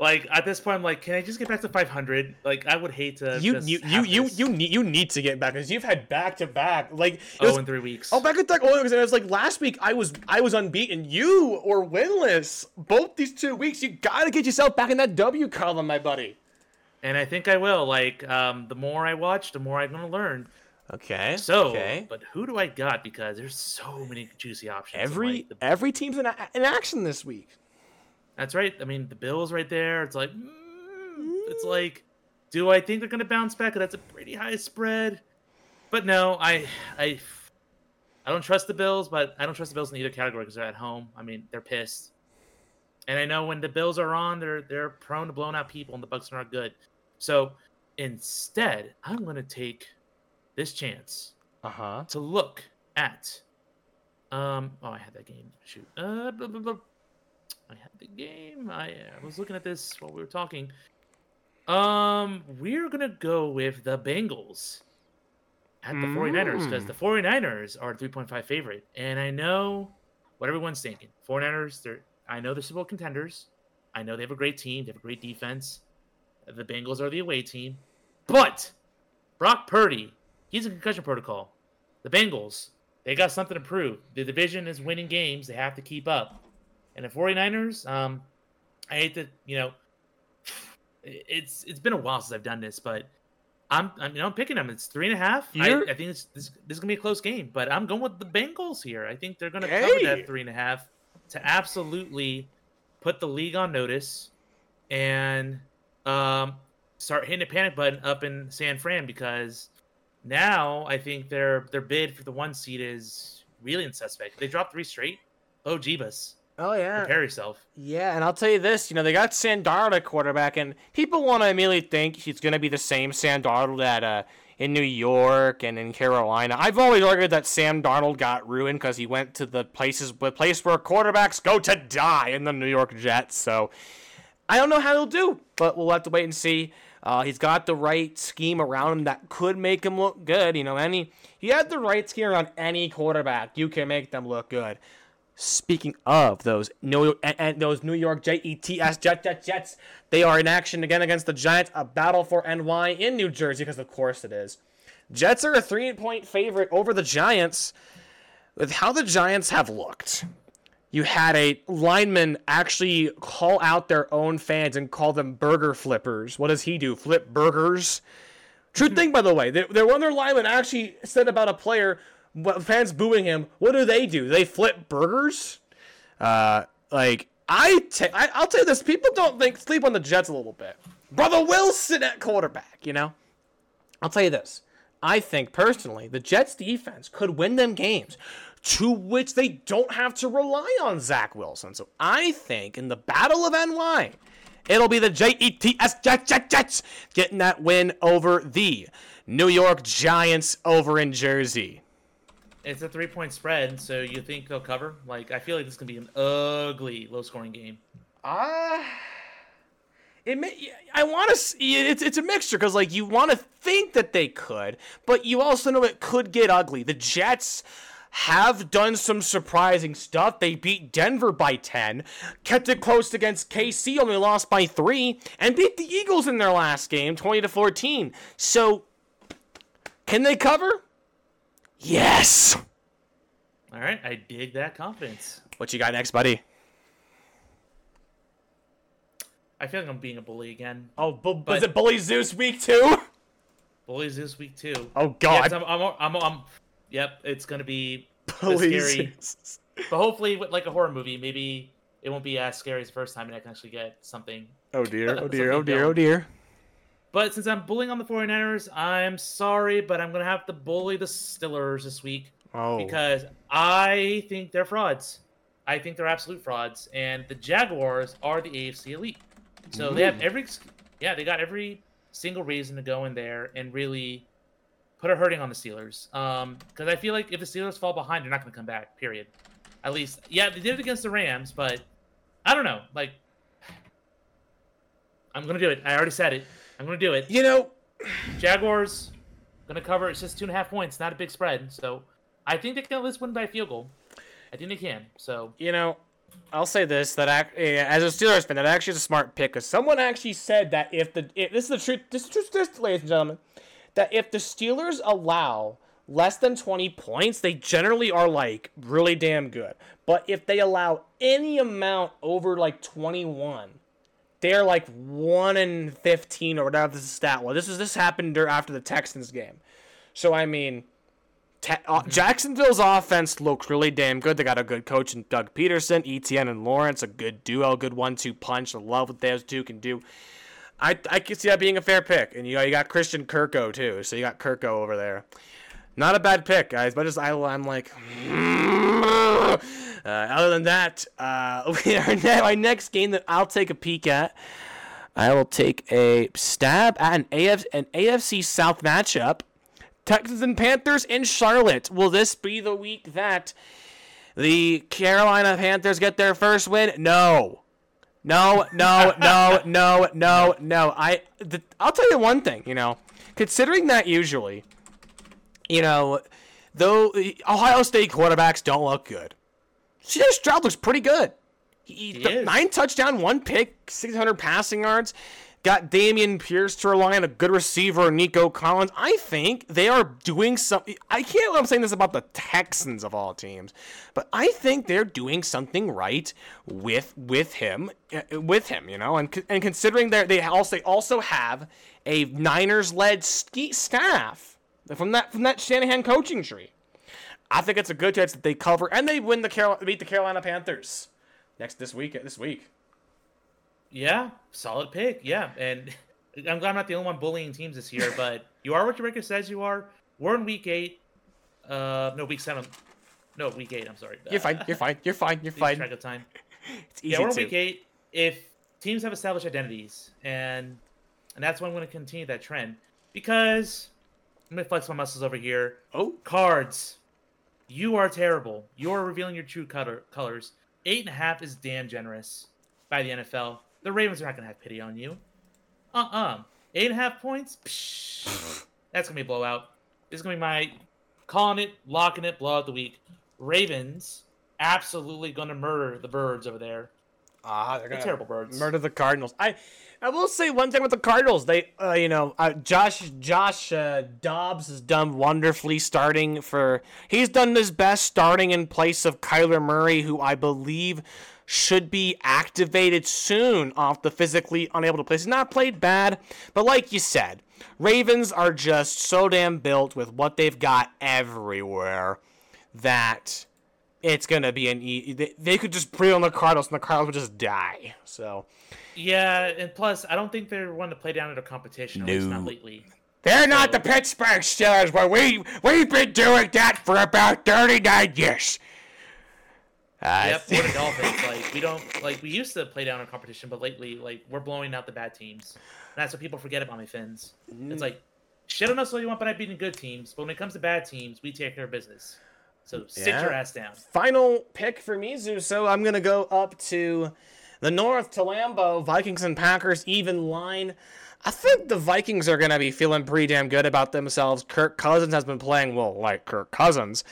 Like at this point, I'm like, can I just get back to 500? Like I would hate to. You you you you you need you need to get back because you've had back to back like it Oh, was- in three weeks. Oh, back to back. Oh, because it was like last week. I was I was unbeaten. You or winless. Both these two weeks. You gotta get yourself back in that W column, my buddy. And I think I will. Like, um, the more I watch, the more I'm gonna learn. Okay. So, okay. but who do I got? Because there's so many juicy options. Every like, the- every team's in, a- in action this week. That's right. I mean, the Bills right there. It's like, mm, it's like, do I think they're gonna bounce back? That's a pretty high spread. But no, I, I, I don't trust the Bills. But I don't trust the Bills in either category because they're at home. I mean, they're pissed. And I know when the Bills are on, they're they're prone to blowing out people, and the Bucks are not good. So instead, I'm gonna take this chance Uh huh. to look at. Um. Oh, I had that game. Shoot. Uh. Blah, blah, blah. I had the game. I, I was looking at this while we were talking. Um. We're gonna go with the Bengals at the 49ers because the 49ers are a 3.5 favorite, and I know what everyone's thinking. 49ers. They're. I know they're Super Bowl contenders. I know they have a great team. They have a great defense. The Bengals are the away team, but Brock Purdy, he's in concussion protocol. The Bengals, they got something to prove. The division is winning games. They have to keep up. And the 49ers, um, I hate to, you know, it's it's been a while since I've done this, but I'm, I'm you know, I'm picking them. It's three and a half. I, I think it's, this, this is gonna be a close game, but I'm going with the Bengals here. I think they're gonna cover that three and a half to absolutely put the league on notice and um, start hitting the panic button up in San Fran because now I think their their bid for the one seed is really in suspect. They dropped three straight. Oh, Jeebus. Oh yeah. Prepare yourself. Yeah, and I'll tell you this, you know, they got Sam Darnold at quarterback, and people want to immediately think he's going to be the same Sam Darnold that uh, in New York and in Carolina. I've always argued that Sam Darnold got ruined because he went to the places, the place where quarterbacks go to die in the New York Jets. So I don't know how he'll do, but we'll have to wait and see. Uh, he's got the right scheme around him that could make him look good. You know, any he had the right scheme around any quarterback, you can make them look good. Speaking of those New and, and those New York Jets Jets Jets Jets, they are in action again against the Giants. A battle for NY in New Jersey, because of course it is. Jets are a three-point favorite over the Giants. With how the Giants have looked, you had a lineman actually call out their own fans and call them burger flippers. What does he do? Flip burgers? True thing, by the way. They, one of their linemen actually said about a player, fans booing him. What do they do? They flip burgers. Uh, like I, I'll tell you this: people don't think sleep on the Jets a little bit. Brother Wilson at quarterback. You know, I'll tell you this. I think personally, the Jets defense could win them games to which they don't have to rely on Zach Wilson. So I think in the Battle of NY, it'll be the J-E-T-S Jets, Jets, Jets getting that win over the New York Giants over in Jersey. It's a three point spread, so you think they'll cover? Like, I feel like this is gonna be an ugly, low scoring game. Ah. It may, I want to see it's it's a mixture because like you want to think that they could, but you also know it could get ugly. The Jets have done some surprising stuff. They beat Denver by 10, kept it close against KC, only lost by 3, and beat the Eagles in their last game 20 to 14. So can they cover? Yes. All right, I dig that confidence. What you got next, buddy? I feel like I'm being a bully again. Oh, bu- was But- it Bully Zeus week 2? Bullies this week too. Oh Yeah, 'cause god. I'm, I'm, I'm, I'm, yep, it's gonna be Bully scary. Zeus. But hopefully, with like a horror movie, maybe it won't be as scary as the first time, and I can actually get something. Oh dear, oh dear, oh Something dear, oh dear. But since I'm bullying on the 49ers, I'm sorry, but I'm gonna have to bully the Stillers this week Oh. because I think they're frauds. I think they're absolute frauds, and the Jaguars are the AFC elite. So they have every, yeah, they got every single reason to go in there and really put a hurting on the Steelers. Um, because I feel like if the Steelers fall behind, they're not going to come back. Period. At least, yeah, they did it against the Rams, but I don't know. Like, I'm gonna do it. I already said it. I'm gonna do it. You know, Jaguars gonna cover. It's just two and a half points, not a big spread. So I think they can at least win by a field goal. I think they can. So you know, I'll say this that eh, as a Steelers fan, that actually is a smart pick because someone actually said that if the if, this is the truth, this is the truth, ladies and gentlemen, that if the Steelers allow less than 20 points, they generally are like really damn good. But if they allow any amount over like 21, they're like 1 in 15 or whatever the stat was. This is this happened after the Texans game. So I mean, Te- uh, Jacksonville's offense looks really damn good. They got a good coach in Doug Pederson, Etienne and Lawrence, a good duo, good one-two punch. I love what those two can do. I I can see that being a fair pick, and you know you got Christian Kirko too, so you got Kirko over there. Not a bad pick, guys. But as I, I'm like, uh, other than that, uh, our ne- next game that I'll take a peek at, I will take a stab at an AF an AFC South matchup. Texans and Panthers in Charlotte. Will this be the week that the Carolina Panthers get their first win? No. No, no, no, no, no, no. I the, I'll tell you one thing, you know, considering that usually, you know, though Ohio State quarterbacks don't look good. CJ Stroud looks pretty good. He, He th- nine touchdown, one pick, 600 passing yards. Got Dameon Pierce to rely on a good receiver, Nico Collins. I think they are doing something. I can't I'm saying this about the Texans of all teams, but I think they're doing something right with with him, uh, with him. You know, and and considering that they also they also have a Niners-led ski staff from that from that Shanahan coaching tree. I think it's a good chance that they cover and they win the Carol- beat the Carolina Panthers next this week this week. yeah, solid pick. Yeah, and I'm glad I'm not the only one bullying teams this year. But you are what your record says you are. We're in week eight. Uh, no, week seven. No, week eight. I'm sorry. You're fine. You're fine. You're fine. You're fine. track of time. It's easy Yeah, we're in week eight. If teams have established identities, and and that's why I'm going to continue that trend because I'm going to flex my muscles over here. Oh, Cards, you are terrible. You are revealing your true color colors. Eight and a half is damn generous by the NFL. The Ravens are not going to have pity on you. Uh uh Eight and a half points. Psh, that's going to be a blowout. This is going to be my calling it, locking it, blowout the week. Ravens absolutely going to murder the birds over there. Ah, they're gonna terrible birds. murder the Cardinals. I, I will say one thing with the Cardinals. They, uh, you know, uh, Josh Josh uh, Dobbs has done wonderfully starting for. He's done his best starting in place of Kyler Murray, who I believe should be activated soon off the physically unable to play. He's not played bad, but like you said, Ravens are just so damn built with what they've got everywhere that it's gonna be an e- they, they could just bring on the Cardinals and the Cardinals would just die. So Yeah, and plus, I don't think they're one to play down at a competition. At least not lately. they're not the Pittsburgh Steelers, but we we've been doing that for about thirty nine years. Uh, Yep, or the Dolphins. Like we don't like we used to play down in competition, but lately, like we're blowing out the bad teams. And that's what people forget about me, Finns. Mm. It's like shit on us all you want, but I've beaten good teams. But when it comes to bad teams, we take care of business. So sit Yeah. your ass down. Final pick for me, Zeus. So I'm gonna go up to the north to Lambeau. Vikings and Packers even line. I think the Vikings are gonna be feeling pretty damn good about themselves. Kirk Cousins has been playing well, like Kirk Cousins.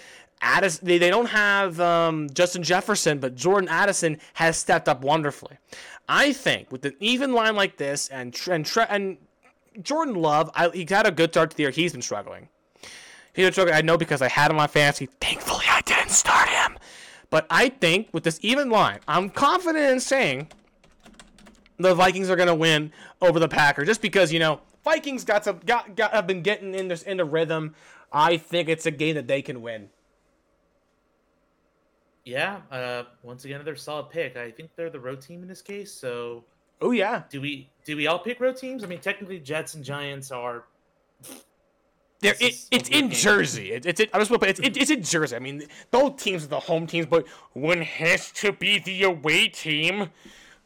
Addis, they, they don't have um, Justin Jefferson, but Jordan Addison has stepped up wonderfully. I think with an even line like this and and and Jordan Love, I, he had a good start to the year. He's been struggling. He's been. I know because I had him on fantasy. Thankfully, I didn't start him. But I think with this even line, I'm confident in saying the Vikings are going to win over the Packers, just because you know Vikings got some got, got have been getting in this into rhythm. I think it's a game that they can win. Yeah. Uh, once again, another solid pick. I think they're the road team in this case. So Oh yeah, do we do we all pick road teams? I mean, technically, Jets and Giants are. They're, This it, it's in game. Jersey. It, it's it, I just want to it's, it, it's in Jersey. I mean, both teams are the home teams, but one has to be the away team.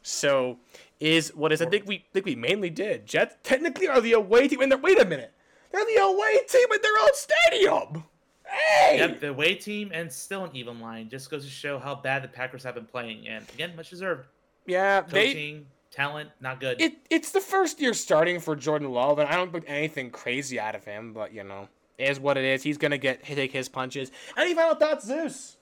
So is what is I think we think we mainly did. Jets technically are the away team, and they're wait a minute, they're the away team in their own stadium. Hey, Yep, the away team and still an even line. Just goes to show how bad the Packers have been playing. And again, much deserved. yeah, they. Talent, not good. It, it's the first year starting for Jordan Love, and I don't expect anything crazy out of him. But you know, it is what it is. He's gonna get take his punches. Any final thoughts, Zeus?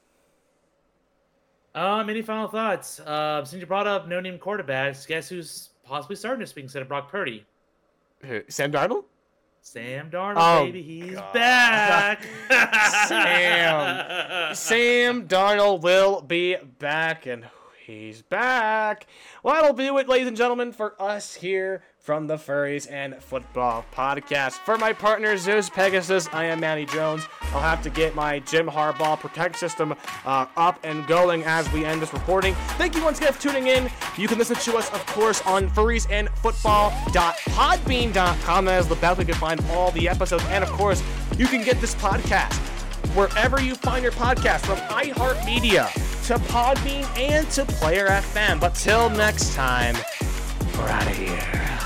Um, any final thoughts? Uh, since you brought up no-name quarterbacks, guess who's possibly starting this week instead of Brock Purdy? Who, Sam Darnold? Sam Darnold, Oh, baby, he's God. back. Sam. Sam Darnold will be back, and he's back. Well, that'll do it, ladies and gentlemen, for us here from the Furries and Football Podcast. For my partner, Zeus Pegasus, I am Mani Jones. I'll have to get my Jim Harbaugh Protect system uh, up and going as we end this recording. Thank you once again for tuning in. You can listen to us, of course, on furriesandfootball.podbean.com. That is the best we can find all the episodes. And, of course, you can get this podcast wherever you find your podcast, from iHeartMedia to Podbean and to Player FM. But till next time, we're out of here.